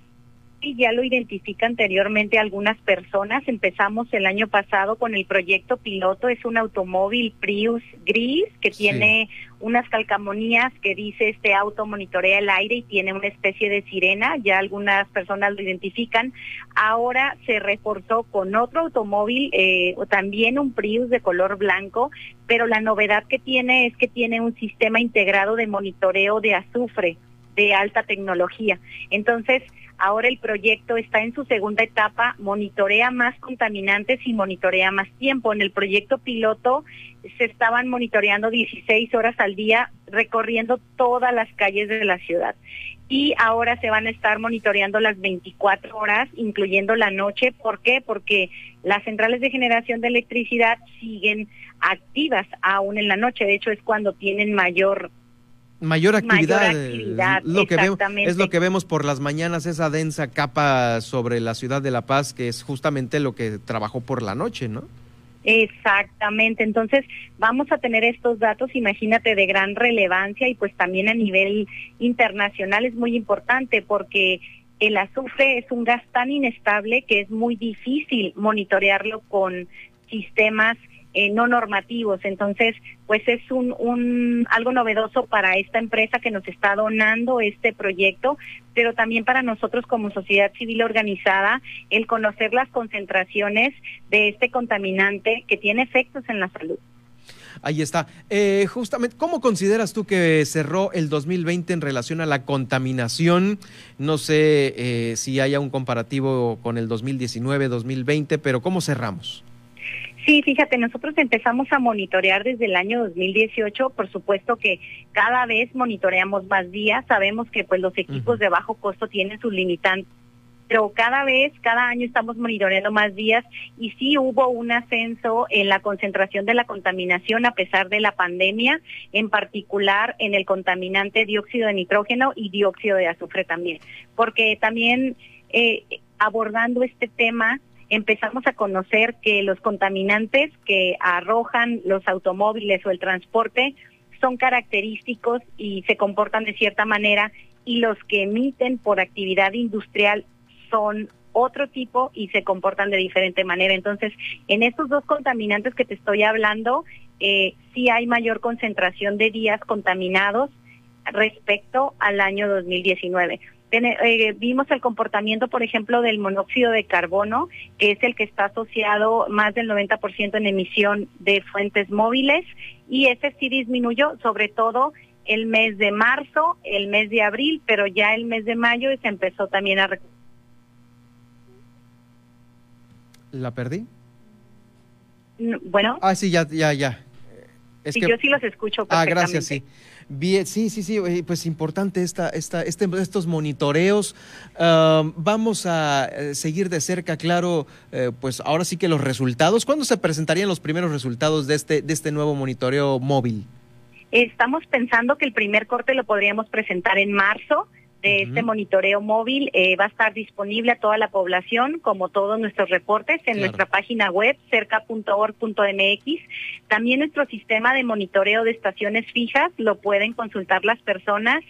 [SPEAKER 15] ya lo identifica anteriormente algunas personas. Empezamos el año pasado con el proyecto piloto. Es un automóvil Prius gris que tiene unas calcamonías que dice este auto monitorea el aire y tiene una especie de sirena. Ya algunas personas lo identifican. Ahora se reforzó con otro automóvil, eh, también un Prius de color blanco, pero la novedad que tiene es que tiene un sistema integrado de monitoreo de azufre de alta tecnología. Entonces, Ahora el proyecto está en su segunda etapa, monitorea más contaminantes y monitorea más tiempo. En el proyecto piloto se estaban monitoreando 16 horas al día recorriendo todas las calles de la ciudad. Y ahora se van a estar monitoreando las 24 horas, incluyendo la noche. ¿Por qué? Porque las centrales de generación de electricidad siguen activas aún en la noche. De hecho, es cuando tienen mayor
[SPEAKER 2] mayor actividad,
[SPEAKER 15] Mayor actividad,
[SPEAKER 2] lo que vemos,
[SPEAKER 15] exactamente.
[SPEAKER 2] es lo que vemos por las mañanas esa densa capa sobre la ciudad de La Paz que es justamente lo que trabajó por la noche, ¿no?
[SPEAKER 15] Exactamente, entonces vamos a tener estos datos, imagínate, de gran relevancia y pues también a nivel internacional es muy importante porque el azufre es un gas tan inestable que es muy difícil monitorearlo con sistemas eh, no normativos. Entonces, pues es un, un algo novedoso para esta empresa que nos está donando este proyecto, pero también para nosotros como sociedad civil organizada el conocer las concentraciones de este contaminante que tiene efectos en la salud.
[SPEAKER 2] Ahí está. Eh, justamente, ¿cómo consideras tú que cerró el 2020 en relación a la contaminación? No sé eh, si haya un comparativo con el 2019, 2020, pero ¿cómo cerramos?
[SPEAKER 15] Sí, fíjate, nosotros empezamos a monitorear desde el año 2018, por supuesto que cada vez monitoreamos más días, sabemos que pues los equipos de bajo costo tienen sus limitantes, pero cada vez, cada año estamos monitoreando más días. Y sí hubo un ascenso en la concentración de la contaminación a pesar de la pandemia, en particular en el contaminante dióxido de nitrógeno y dióxido de azufre también, porque también eh, abordando este tema empezamos a conocer que los contaminantes que arrojan los automóviles o el transporte son característicos y se comportan de cierta manera y los que emiten por actividad industrial son otro tipo y se comportan de diferente manera. Entonces, en estos dos contaminantes que te estoy hablando, eh, sí hay mayor concentración de días contaminados respecto al año 2019. Eh, vimos el comportamiento, por ejemplo, del monóxido de carbono, que es el que está asociado más del 90% en emisión de fuentes móviles, y ese sí disminuyó, sobre todo el mes de marzo, el mes de abril, pero ya el mes de mayo se empezó también a
[SPEAKER 2] ¿La perdí?
[SPEAKER 15] Bueno.
[SPEAKER 2] Ah, sí, ya, ya, ya.
[SPEAKER 15] Es sí, que... yo sí los escucho
[SPEAKER 2] Ah, gracias, sí. Bien, sí, sí, sí, pues importante esta, esta, este, estos monitoreos. Uh, vamos a eh, seguir de cerca, claro, eh, pues ahora sí que los resultados. ¿Cuándo se presentarían los primeros resultados de este, de este nuevo monitoreo móvil?
[SPEAKER 15] Estamos pensando que el primer corte lo podríamos presentar en marzo de este monitoreo móvil eh, va a estar disponible a toda la población, como todos nuestros reportes, en nuestra página web cerca.org.mx. También nuestro sistema de monitoreo de estaciones fijas lo pueden consultar las personas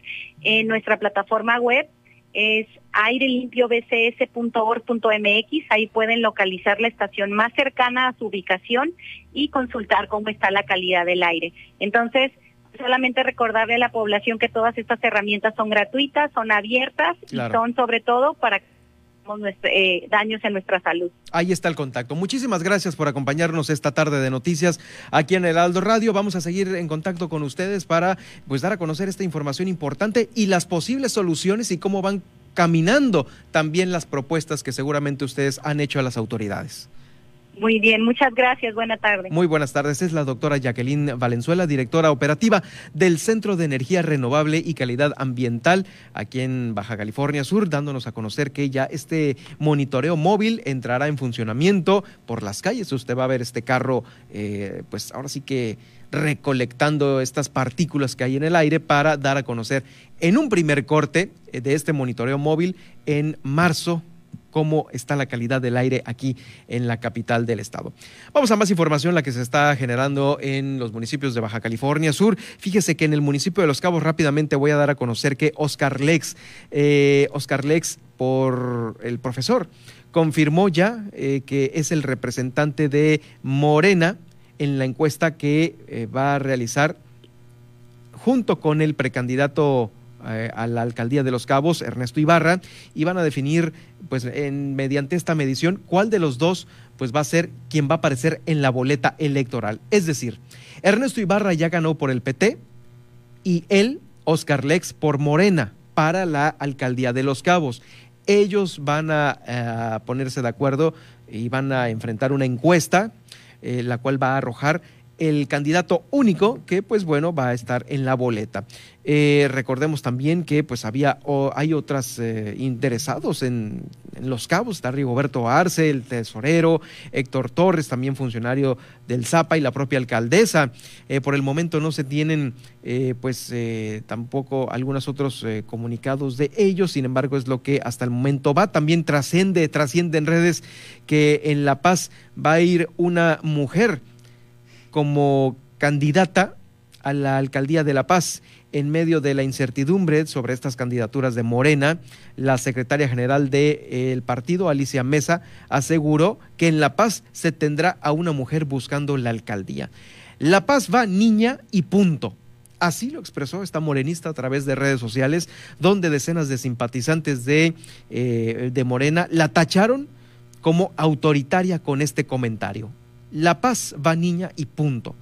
[SPEAKER 15] en nuestra plataforma web es airelimpiobcs.org.mx, ahí pueden localizar la estación más cercana a su ubicación y consultar cómo está la calidad del aire. Entonces, solamente recordarle a la población que todas estas herramientas son gratuitas, son abiertas
[SPEAKER 2] Claro.
[SPEAKER 15] y son sobre todo para eh, daños en nuestra salud.
[SPEAKER 2] Ahí está el contacto. Muchísimas gracias por acompañarnos esta tarde de noticias aquí en el Aldo Radio. Vamos a seguir en contacto con ustedes para pues dar a conocer esta información importante y las posibles soluciones y cómo van caminando también las propuestas que seguramente ustedes han hecho a las autoridades.
[SPEAKER 15] Muy bien, muchas gracias, buena tarde.
[SPEAKER 2] Muy buenas tardes, es la doctora Jacqueline Valenzuela, directora operativa del Centro de Energía Renovable y Calidad Ambiental aquí en Baja California Sur, dándonos a conocer que ya este monitoreo móvil entrará en funcionamiento por las calles. Usted va a ver este carro, eh, pues ahora sí que recolectando estas partículas que hay en el aire para dar a conocer en un primer corte de este monitoreo móvil en marzo cómo está la calidad del aire aquí en la capital del estado. Vamos a más información, la que se está generando en los municipios de Baja California Sur. Fíjese que en el municipio de Los Cabos rápidamente voy a dar a conocer que Oscar Lex, eh, Oscar Lex por el profesor, confirmó ya eh, que es el representante de Morena en la encuesta que eh, va a realizar junto con el precandidato a la alcaldía de Los Cabos, Ernesto Ibarra, y van a definir, pues, en, mediante esta medición, cuál de los dos, pues, va a ser quien va a aparecer en la boleta electoral. Es decir, Ernesto Ibarra ya ganó por el PT y él, Oscar Lex, por Morena para la alcaldía de Los Cabos. Ellos van a, ponerse de acuerdo y van a enfrentar una encuesta, eh, la cual va a arrojar el candidato único que pues bueno va a estar en la boleta. Eh, recordemos también que pues había o hay otras eh, interesados en, Los Cabos, está Rigoberto Arce, el tesorero, Héctor Torres, también funcionario del ZAPA y la propia alcaldesa. Eh, por el momento no se tienen pues tampoco algunos otros comunicados de ellos, sin embargo es lo que hasta el momento va. También trasciende, trasciende en redes que en La Paz va a ir una mujer como candidata a la alcaldía de La Paz. En medio de la incertidumbre sobre estas candidaturas de Morena, la secretaria general del partido, Alicia Mesa, aseguró que en La Paz se tendrá a una mujer buscando la alcaldía. La Paz va niña y punto. Así lo expresó esta morenista a través de redes sociales, donde decenas de simpatizantes de, eh, de Morena la tacharon como autoritaria con este comentario. La paz va niña y punto.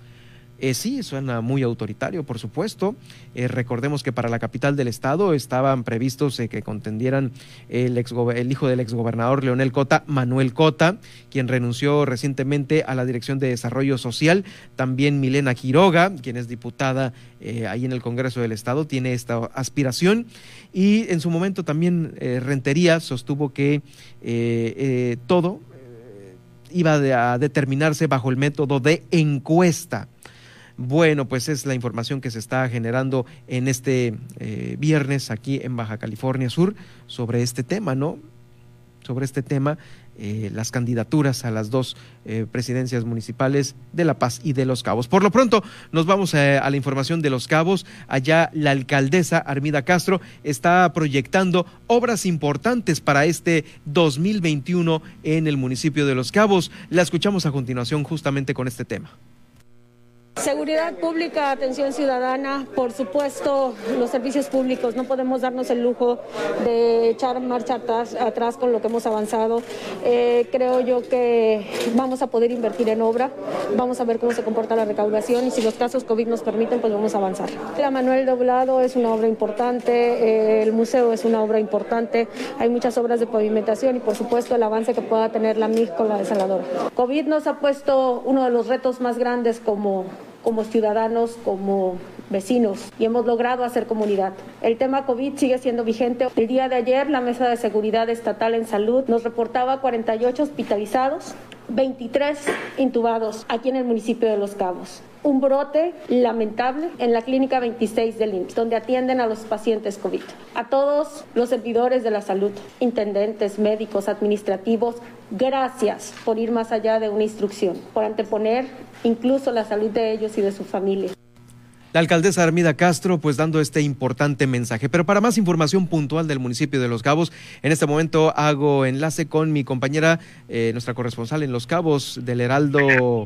[SPEAKER 2] Eh, sí, suena muy autoritario, por supuesto. Eh, recordemos que para la capital del estado estaban previstos eh, que contendieran el, el hijo del exgobernador Leonel Cota, Manuel Cota, quien renunció recientemente a la Dirección de Desarrollo Social. También Milena Quiroga, quien es diputada ahí en el Congreso del Estado, tiene esta aspiración. Y en su momento también Rentería sostuvo que todo iba a determinarse bajo el método de encuesta. Bueno, pues es la información que se está generando en este eh, viernes aquí en Baja California Sur sobre este tema, ¿no? Sobre este tema eh, las candidaturas a las dos eh, presidencias municipales de La Paz y de Los Cabos. Por lo pronto, nos vamos a, a la información de Los Cabos. Allá la alcaldesa Armida Castro está proyectando obras importantes para este 2021 en el municipio de Los Cabos. La escuchamos a continuación justamente con este tema.
[SPEAKER 16] Seguridad pública, atención ciudadana, por supuesto los servicios públicos. No podemos darnos el lujo de echar marcha atrás, con lo que hemos avanzado. Eh, creo yo que vamos a poder invertir en obra, vamos a ver cómo se comporta la recaudación y si los casos COVID nos permiten, pues vamos a avanzar. La Manuel Doblado es una obra importante, eh, el museo es una obra importante, hay muchas obras de pavimentación y por supuesto el avance que pueda tener la MIG con la desaladora. COVID nos ha puesto uno de los retos más grandes como como ciudadanos, como vecinos y hemos logrado hacer comunidad. El tema COVID sigue siendo vigente. El día de ayer la Mesa de Seguridad Estatal en Salud nos reportaba 48 hospitalizados, 23 intubados aquí en el municipio de Los Cabos. Un brote lamentable en la clínica 26 del IMSS, donde atienden a los pacientes COVID. A todos los servidores de la salud, intendentes, médicos, administrativos, gracias por ir más allá de una instrucción, por anteponer incluso la salud de ellos y de su familia.
[SPEAKER 2] La alcaldesa Armida Castro, pues dando este importante mensaje. Pero para más información puntual del municipio de Los Cabos, en este momento hago enlace con mi compañera, eh, nuestra corresponsal en Los Cabos del Heraldo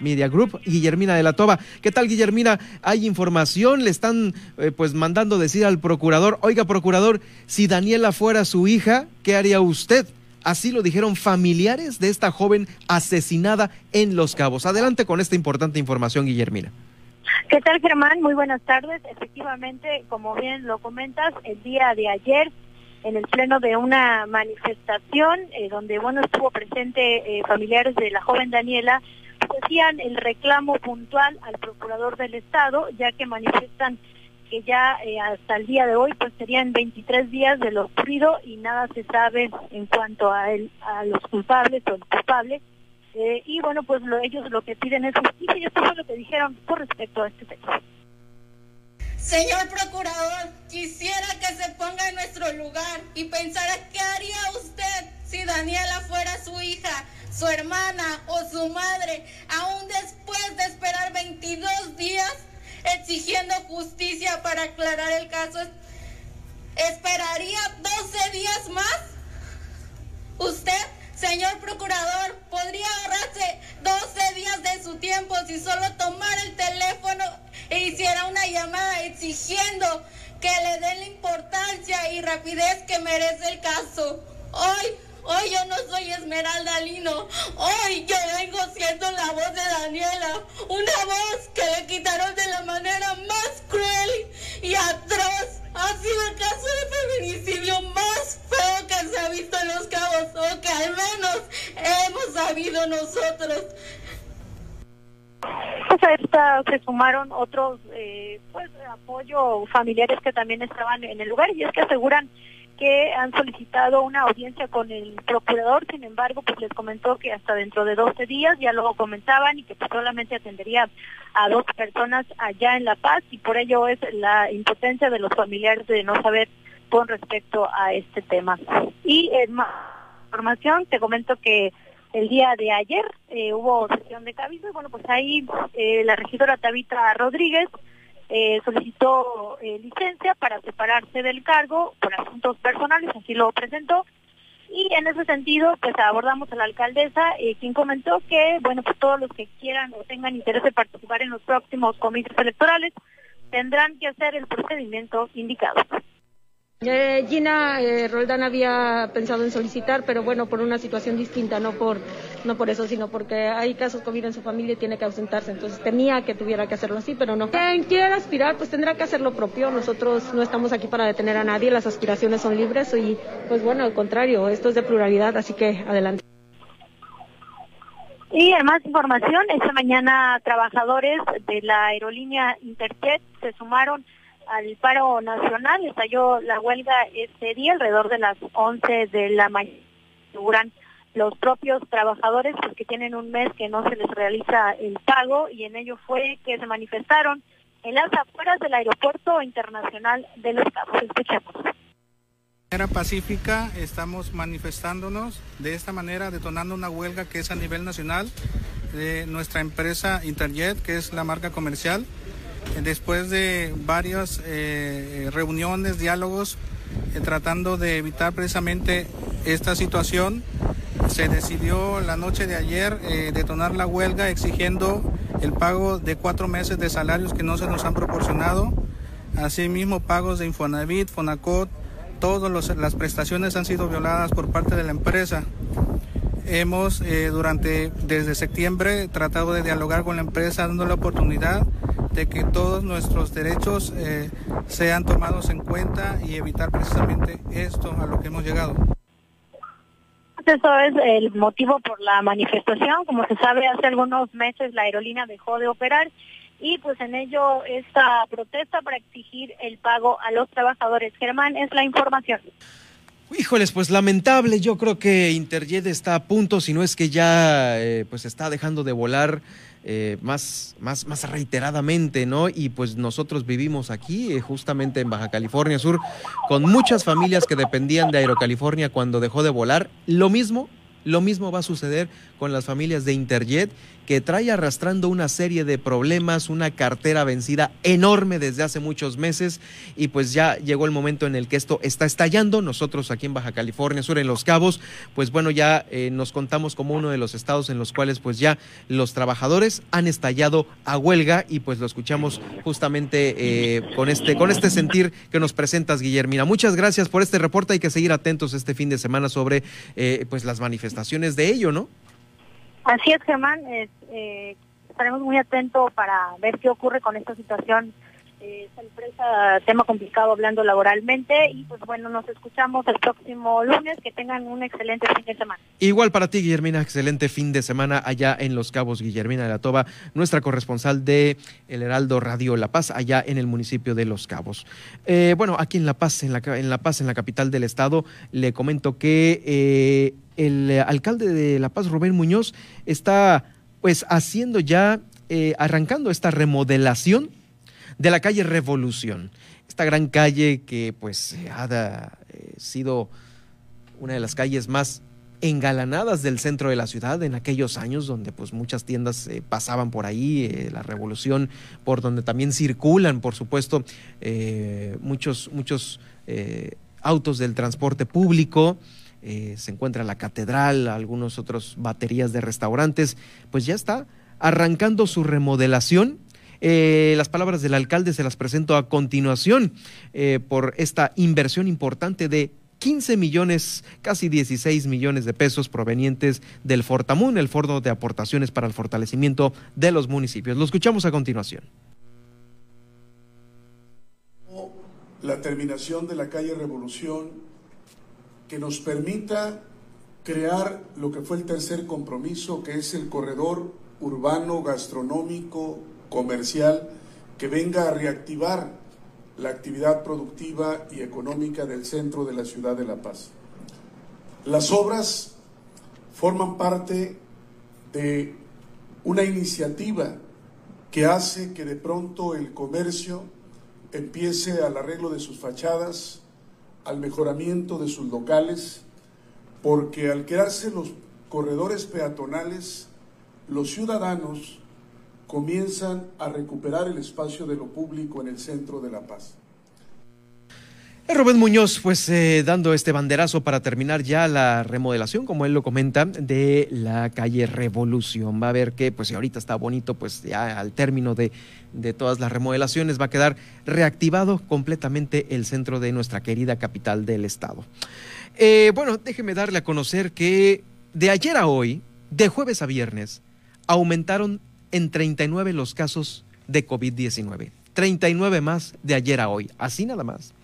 [SPEAKER 2] Media Group, Guillermina de la Toba. ¿Qué tal, Guillermina? ¿Hay información? Le están eh, pues mandando decir al procurador, oiga, procurador, si Daniela fuera su hija, ¿qué haría usted? Así lo dijeron familiares de esta joven asesinada en Los Cabos. Adelante con esta importante información, Guillermina.
[SPEAKER 15] ¿Qué tal, Germán? Muy buenas tardes. Efectivamente, como bien lo comentas, el día de ayer, en el pleno de una manifestación, eh, donde, bueno, estuvo presente eh, familiares de la joven Daniela, pues, hacían el reclamo puntual al procurador del Estado, ya que manifiestan que ya eh, hasta el día de hoy pues serían 23 días de lo ocurrido y nada se sabe en cuanto a, el, a los culpables o el culpable. Eh, y bueno, pues ellos lo que piden es justicia y esto fue lo que dijeron con respecto a este tema.
[SPEAKER 17] Señor procurador, quisiera que se ponga en nuestro lugar y pensara qué haría usted si Daniela fuera su hija, su hermana o su madre, aún después de esperar 22 días exigiendo justicia para aclarar el caso. ¿Esperaría 12 días más? ¿Usted, señor procurador, podría ahorrarse 12 días de su tiempo si solo tomara el teléfono e hiciera una llamada exigiendo que le den la importancia y rapidez que merece el caso? Hoy Hoy yo no soy Esmeralda Lino. Hoy yo vengo siendo la voz de Daniela. Una voz que le quitaron de la manera más cruel y atroz. Ha sido el caso de feminicidio más feo que se ha visto en los cabos. O que al menos hemos sabido nosotros.
[SPEAKER 18] Pues a esta se sumaron otros eh, pues apoyo familiares que también estaban en el lugar y es que aseguran que han solicitado una audiencia con el procurador, sin embargo, pues les comentó que hasta dentro de 12 días ya lo comentaban y que pues solamente atendería a dos personas allá en La Paz y por ello es la impotencia de los familiares de no saber con respecto a este tema. Y en más información, te comento que el día de ayer eh, hubo sesión de cabildo y bueno, pues ahí eh, la regidora Tabita Rodríguez eh, solicitó eh, licencia para separarse del cargo por asuntos personales, así lo presentó. Y en ese sentido, pues abordamos a la alcaldesa, eh, quien comentó que, bueno, pues todos los que quieran o tengan interés de participar en los próximos comités electorales tendrán que hacer el procedimiento indicado.
[SPEAKER 16] Eh, Gina eh, Roldán había pensado en solicitar, pero bueno, por una situación distinta, no por, no por eso, sino porque hay casos COVID en su familia y tiene que ausentarse, entonces temía que tuviera que hacerlo así, pero no. Quien quiera aspirar, pues tendrá que hacer lo propio. Nosotros no estamos aquí para detener a nadie, las aspiraciones son libres y, pues bueno, al contrario, esto es de pluralidad, así que adelante.
[SPEAKER 18] Y en más información, esta mañana trabajadores de la aerolínea Interjet se sumaron al paro nacional, estalló la huelga este día alrededor de las 11 de la mañana, los propios trabajadores porque tienen un mes que no se les realiza el pago y en ello fue que se manifestaron en las afueras del aeropuerto internacional de Los Cabos. Escuchemos.
[SPEAKER 19] De manera pacífica estamos manifestándonos de esta manera, detonando una huelga que es a nivel nacional de nuestra empresa Interjet, que es la marca comercial. Después de varias eh, reuniones, diálogos, tratando de evitar precisamente esta situación, se decidió la noche de ayer eh, detonar la huelga exigiendo el pago de cuatro meses de salarios que no se nos han proporcionado, asimismo pagos de Infonavit, Fonacot, todas las prestaciones han sido violadas por parte de la empresa. Hemos eh, durante desde septiembre tratado de dialogar con la empresa dando la oportunidad de que todos nuestros derechos eh, sean tomados en cuenta y evitar precisamente esto a lo que hemos llegado.
[SPEAKER 18] Eso es el motivo por la manifestación. Como se sabe, hace algunos meses la aerolínea dejó de operar y pues en ello esta protesta para exigir el pago a los trabajadores. Germán, es la información.
[SPEAKER 2] Híjoles, pues lamentable, yo creo que Interjet está a punto, si no es que ya eh, pues está dejando de volar eh, más, más, más reiteradamente, ¿no? Y pues nosotros vivimos aquí, eh, justamente en Baja California Sur, con muchas familias que dependían de Aerocalifornia cuando dejó de volar. Lo mismo, lo mismo va a suceder con las familias de Interjet que trae arrastrando una serie de problemas, una cartera vencida enorme desde hace muchos meses y pues ya llegó el momento en el que esto está estallando. Nosotros aquí en Baja California Sur, en Los Cabos, pues bueno, ya eh, nos contamos como uno de los estados en los cuales pues ya los trabajadores han estallado a huelga y pues lo escuchamos justamente eh, con, este, con este sentir que nos presentas, Guillermina. Muchas gracias por este reporte. Hay que seguir atentos este fin de semana sobre eh, pues las manifestaciones de ello, ¿no?
[SPEAKER 18] Así es, Germán. Eh, estaremos muy atentos para ver qué ocurre con esta situación. Esta empresa, tema complicado hablando laboralmente. Y pues bueno, nos escuchamos el próximo lunes. Que tengan un excelente fin de semana.
[SPEAKER 2] Igual para ti, Guillermina, excelente fin de semana allá en Los Cabos. Guillermina de la Toba, nuestra corresponsal de El Heraldo Radio La Paz, allá en el municipio de Los Cabos. Eh, bueno, aquí en La Paz, en la, en la Paz, en la capital del estado, le comento que eh, el alcalde de La Paz, Rubén Muñoz, está pues haciendo ya, eh, arrancando esta remodelación de la calle Revolución. Esta gran calle que pues ha eh, sido una de las calles más engalanadas del centro de la ciudad en aquellos años donde pues muchas tiendas eh, pasaban por ahí, eh, la revolución, por donde también circulan, por supuesto, eh, muchos, muchos eh, autos del transporte público. eh, se encuentra la catedral, algunos otros baterías de restaurantes, pues ya está arrancando su remodelación. Eh, las palabras del alcalde se las presento a continuación eh, por esta inversión importante de 15 millones, casi 16 millones de pesos provenientes del Fortamun, el Fondo de Aportaciones para el Fortalecimiento de los Municipios. Lo escuchamos a continuación.
[SPEAKER 20] la terminación de la calle Revolución que nos permita crear lo que fue el tercer compromiso, que es el corredor urbano, gastronómico, comercial, que venga a reactivar la actividad productiva y económica del centro de la ciudad de La Paz. Las obras forman parte de una iniciativa que hace que de pronto el comercio empiece al arreglo de sus fachadas, al mejoramiento de sus locales, porque al quedarse los corredores peatonales, los ciudadanos comienzan a recuperar el espacio de lo público en el centro de La Paz.
[SPEAKER 2] Rubén Muñoz, pues eh, dando este banderazo para terminar ya la remodelación, como él lo comenta, de la calle Revolución. Va a ver que, pues ahorita está bonito, pues ya al término de, de todas las remodelaciones va a quedar reactivado completamente el centro de nuestra querida capital del estado. Eh, bueno, déjeme darle a conocer que de ayer a hoy, de jueves a viernes, aumentaron en 39 los casos de COVID-19. 39 más de ayer a hoy, así nada más.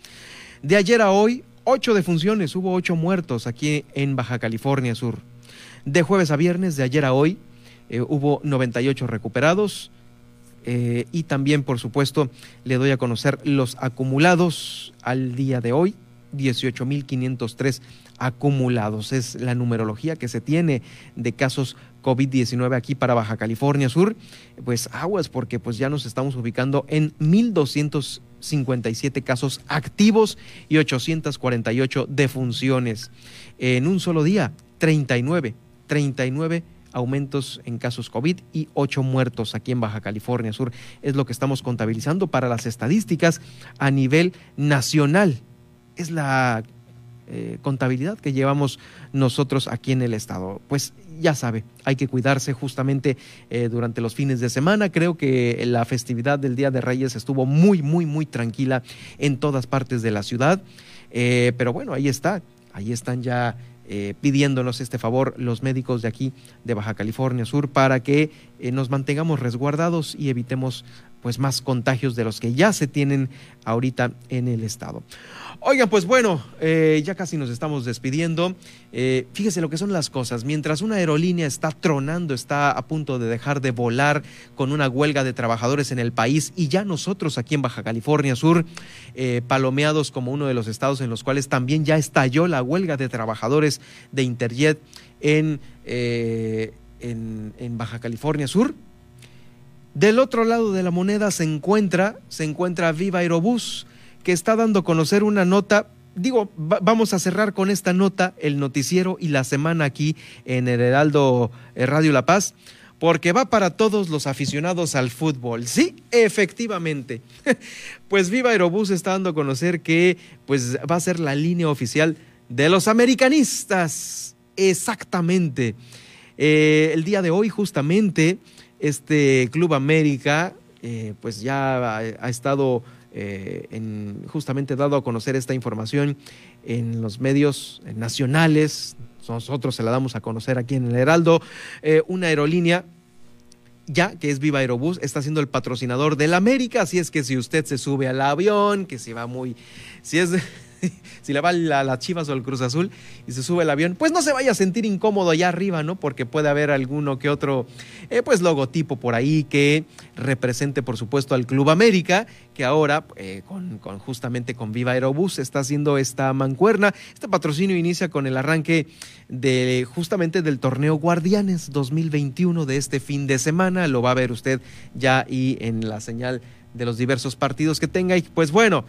[SPEAKER 2] De ayer a hoy, ocho defunciones, hubo ocho muertos aquí en Baja California Sur. De jueves a viernes, de ayer a hoy, eh, hubo 98 recuperados. Eh, y también, por supuesto, le doy a conocer los acumulados al día de hoy, 18.503 acumulados. Es la numerología que se tiene de casos COVID-19 aquí para Baja California Sur. Pues aguas, porque pues ya nos estamos ubicando en 1.257 casos activos y 848 defunciones. En un solo día, 39, 39 aumentos en casos COVID y 8 muertos aquí en Baja California Sur. Es lo que estamos contabilizando para las estadísticas a nivel nacional. Es la eh, contabilidad que llevamos nosotros aquí en el estado. Pues ya sabe, hay que cuidarse justamente eh, durante los fines de semana. Creo que la festividad del Día de Reyes estuvo muy, muy, muy tranquila en todas partes de la ciudad. Eh, pero bueno, ahí está, ahí están ya pidiéndonos este favor los médicos de aquí de Baja California Sur para que nos mantengamos resguardados y evitemos pues más contagios de los que ya se tienen ahorita en el estado. Oigan, pues bueno, eh, ya casi nos estamos despidiendo. Eh, fíjese lo que son las cosas. Mientras una aerolínea está tronando, está a punto de dejar de volar con una huelga de trabajadores en el país y ya nosotros aquí en Baja California Sur, eh, palomeados como uno de los estados en los cuales también ya estalló la huelga de trabajadores de Interjet en, en, en Baja California Sur. Del otro lado de la moneda se encuentra, se encuentra Viva Aerobús que está dando a conocer una nota digo, vamos a cerrar con esta nota, el noticiero y la semana aquí en el Heraldo eh, Radio La Paz, porque va para todos los aficionados al fútbol. Sí, efectivamente. pues Viva Aerobús está dando a conocer que pues, va a ser la línea oficial de los americanistas. Exactamente. Eh, el día de hoy, justamente, este Club América, eh, pues ya ha estado eh, en, justamente dado a conocer esta información en los medios nacionales. Nosotros se la damos a conocer aquí en el Heraldo. Eh, una aerolínea ya que es Viva Aerobús, está siendo el patrocinador del América, así es que si usted se sube al avión, que si va muy, si es si le va la, la Chivas o el Cruz Azul y se sube el avión, pues no se vaya a sentir incómodo allá arriba, ¿no? Porque puede haber alguno que otro, eh, pues logotipo por ahí que represente, por supuesto, al Club América, que ahora, eh, con, justamente con Viva Aerobús, está haciendo esta mancuerna. Este patrocinio inicia con el arranque de justamente del torneo Guardianes 2021 de este fin de semana. Lo va a ver usted ya y en la señal de los diversos partidos que tenga. Y pues bueno,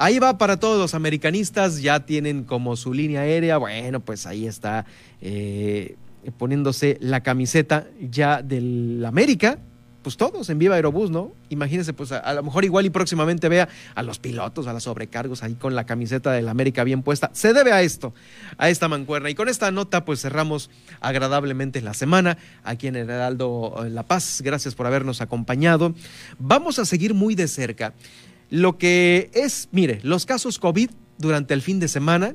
[SPEAKER 2] Ahí va para todos los americanistas, ya tienen como su línea aérea, bueno, pues ahí está eh, poniéndose la camiseta ya del América, pues todos en Viva Aerobús, ¿no? Imagínense, pues a, lo mejor igual y próximamente vea a los pilotos, a los sobrecargos ahí con la camiseta del América bien puesta. Se debe a esto, a esta mancuerna. Y con esta nota, pues cerramos agradablemente la semana aquí en Heraldo La Paz. Gracias por habernos acompañado. Vamos a seguir muy de cerca lo que es, mire, los casos COVID durante el fin de semana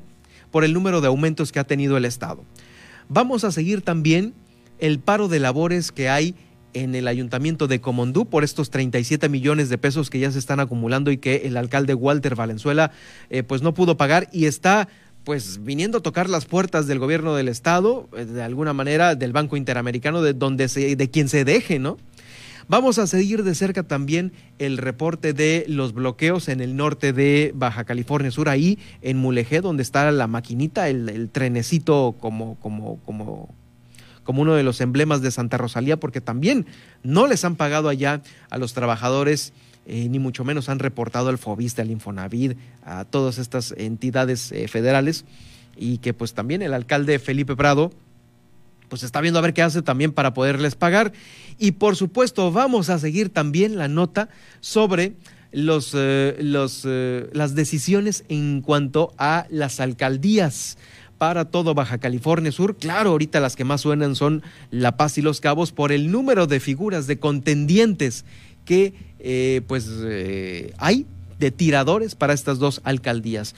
[SPEAKER 2] por el número de aumentos que ha tenido el Estado. Vamos a seguir también el paro de labores que hay en el ayuntamiento de Comondú por estos 37 millones de pesos que ya se están acumulando y que el alcalde Walter Valenzuela eh, pues no pudo pagar y está pues viniendo a tocar las puertas del gobierno del estado, eh, de alguna manera del Banco Interamericano, de donde se, de quien se deje, ¿no? Vamos a seguir de cerca también el reporte de los bloqueos en el norte de Baja California Sur, ahí en Mulegé, donde está la maquinita, el, trenecito como, como, como, como uno de los emblemas de Santa Rosalía, porque también no les han pagado allá a los trabajadores. Eh, ni mucho menos han reportado al FOBISTE, al Infonavid, a todas estas entidades eh, federales y que pues también el alcalde Felipe Prado pues está viendo a ver qué hace también para poderles pagar. Y por supuesto vamos a seguir también la nota sobre los, eh, los, eh, las decisiones en cuanto a las alcaldías para todo Baja California Sur. Claro, ahorita las que más suenan son La Paz y Los Cabos por el número de figuras de contendientes que eh, pues hay de tiradores para estas dos alcaldías.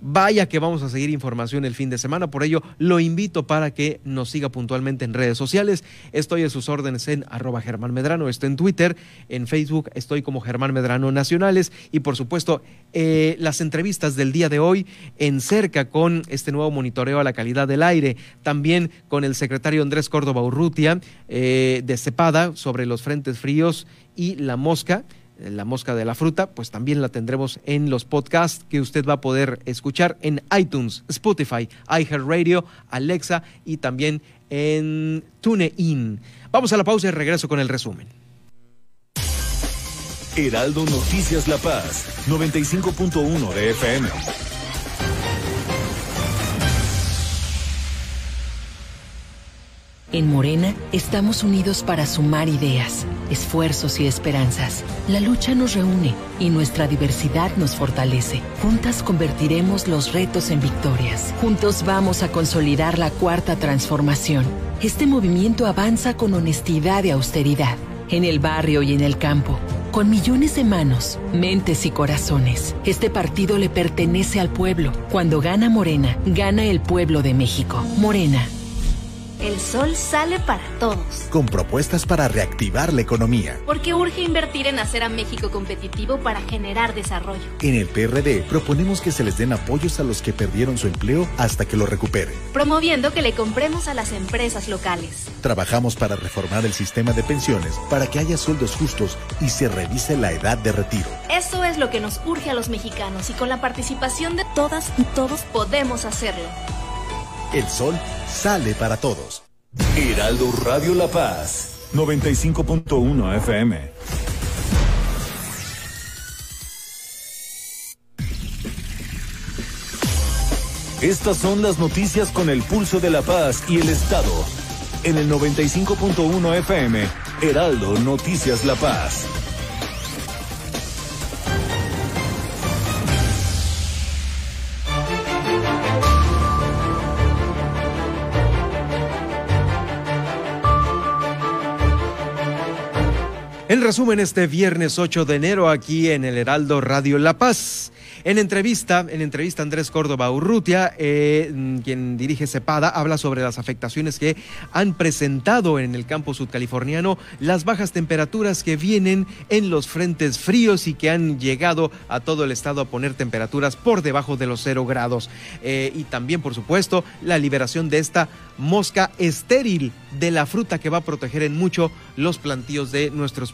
[SPEAKER 2] Vaya que vamos a seguir información el fin de semana, por ello lo invito para que nos siga puntualmente en redes sociales. Estoy a sus órdenes en arroba Germán Medrano, estoy en Twitter, en Facebook estoy como Germán Medrano Nacionales y por supuesto eh, las entrevistas del día de hoy en cerca con este nuevo monitoreo a la calidad del aire, también con el secretario Andrés Córdoba Urrutia eh, de Cepada sobre los frentes fríos y la mosca la mosca de la fruta, pues también la tendremos en los podcasts que usted va a poder escuchar en iTunes, Spotify, iHeartRadio, Alexa y también en TuneIn. Vamos a la pausa y regreso con el resumen.
[SPEAKER 1] Heraldo Noticias La Paz, 95.1 de FM.
[SPEAKER 21] En Morena estamos unidos para sumar ideas, esfuerzos y esperanzas. La lucha nos reúne y nuestra diversidad nos fortalece. Juntas convertiremos los retos en victorias. Juntos vamos a consolidar la cuarta transformación. Este movimiento avanza con honestidad y austeridad, en el barrio y en el campo. Con millones de manos, mentes y corazones, este partido le pertenece al pueblo. Cuando gana Morena, gana el pueblo de México. Morena,
[SPEAKER 22] el sol sale para todos.
[SPEAKER 23] Con propuestas para reactivar la economía.
[SPEAKER 22] Porque urge invertir en hacer a México competitivo para generar desarrollo.
[SPEAKER 23] En el PRD proponemos que se les den apoyos a los que perdieron su empleo hasta que lo recuperen.
[SPEAKER 22] Promoviendo que le compremos a las empresas locales.
[SPEAKER 23] Trabajamos para reformar el sistema de pensiones para que haya sueldos justos y se revise la edad de retiro.
[SPEAKER 22] Eso es lo que nos urge a los mexicanos y con la participación de todas y todos podemos hacerlo.
[SPEAKER 23] El sol sale para todos.
[SPEAKER 1] Heraldo Radio La Paz, 95.1 FM. Estas son las noticias con el pulso de La Paz y el Estado. En el 95.1 FM, Heraldo Noticias La Paz.
[SPEAKER 2] in resumen, este viernes 8 de enero aquí en el Heraldo Radio La Paz. En entrevista, en entrevista Andrés Córdoba Urrutia, eh, quien dirige CEPADA, habla sobre las afectaciones que han presentado en el campo sudcaliforniano las bajas temperaturas que vienen en los frentes fríos y que han llegado a todo el estado a poner temperaturas por debajo de los cero grados. Eh, y también, por supuesto, la liberación de esta mosca estéril de la fruta que va a proteger en mucho los plantíos de nuestros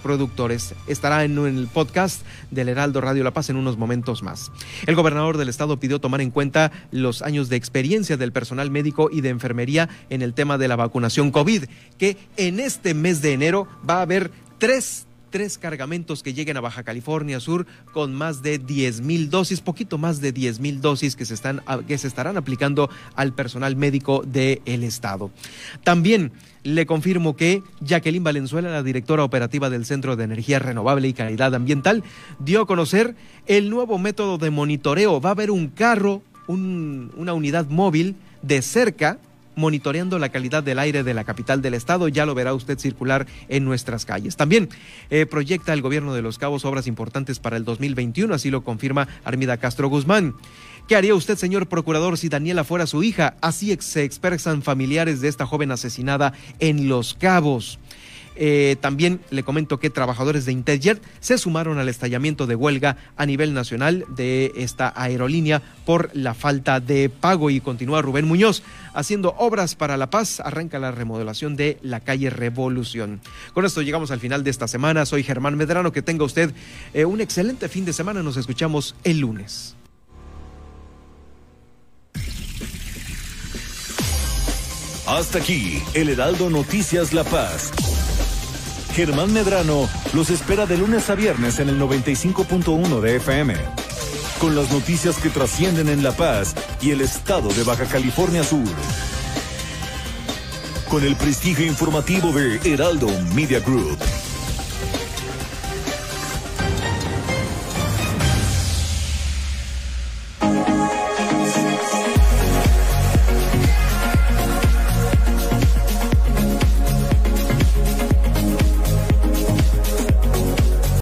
[SPEAKER 2] Estará en el podcast del Heraldo Radio La Paz en unos momentos más. El gobernador del estado pidió tomar en cuenta los años de experiencia del personal médico y de enfermería en el tema de la vacunación COVID, que en este mes de enero va a haber tres tres cargamentos que lleguen a Baja California Sur con más de 10 mil dosis, poquito más de 10 mil dosis que se, están, que se estarán aplicando al personal médico del estado. También le confirmo que Jacqueline Valenzuela, la directora operativa del Centro de Energía Renovable y Calidad Ambiental, dio a conocer el nuevo método de monitoreo. Va a haber un carro, una unidad móvil de cerca monitoreando la calidad del aire de la capital del estado. Ya lo verá usted circular en nuestras calles. También eh, proyecta el gobierno de Los Cabos obras importantes para el 2021, así lo confirma Armida Castro Guzmán. ¿Qué haría usted, señor procurador, si Daniela fuera su hija? Así se expresan familiares de esta joven asesinada en Los Cabos. Eh, también le comento que trabajadores de Interjet se sumaron al estallamiento de huelga a nivel nacional de esta aerolínea por la falta de pago y continúa Rubén Muñoz haciendo obras para la paz. Arranca la remodelación de la calle Revolución. Con esto llegamos al final de esta semana. Soy Germán Medrano. Que tenga usted eh, un excelente fin de semana. Nos escuchamos el lunes.
[SPEAKER 1] Hasta aquí, el Heraldo Noticias La Paz. Germán Medrano los espera de lunes a viernes en el 95.1 de FM. Con las noticias que trascienden en La Paz y el estado de Baja California Sur. Con el prestigio informativo de Heraldo Media Group.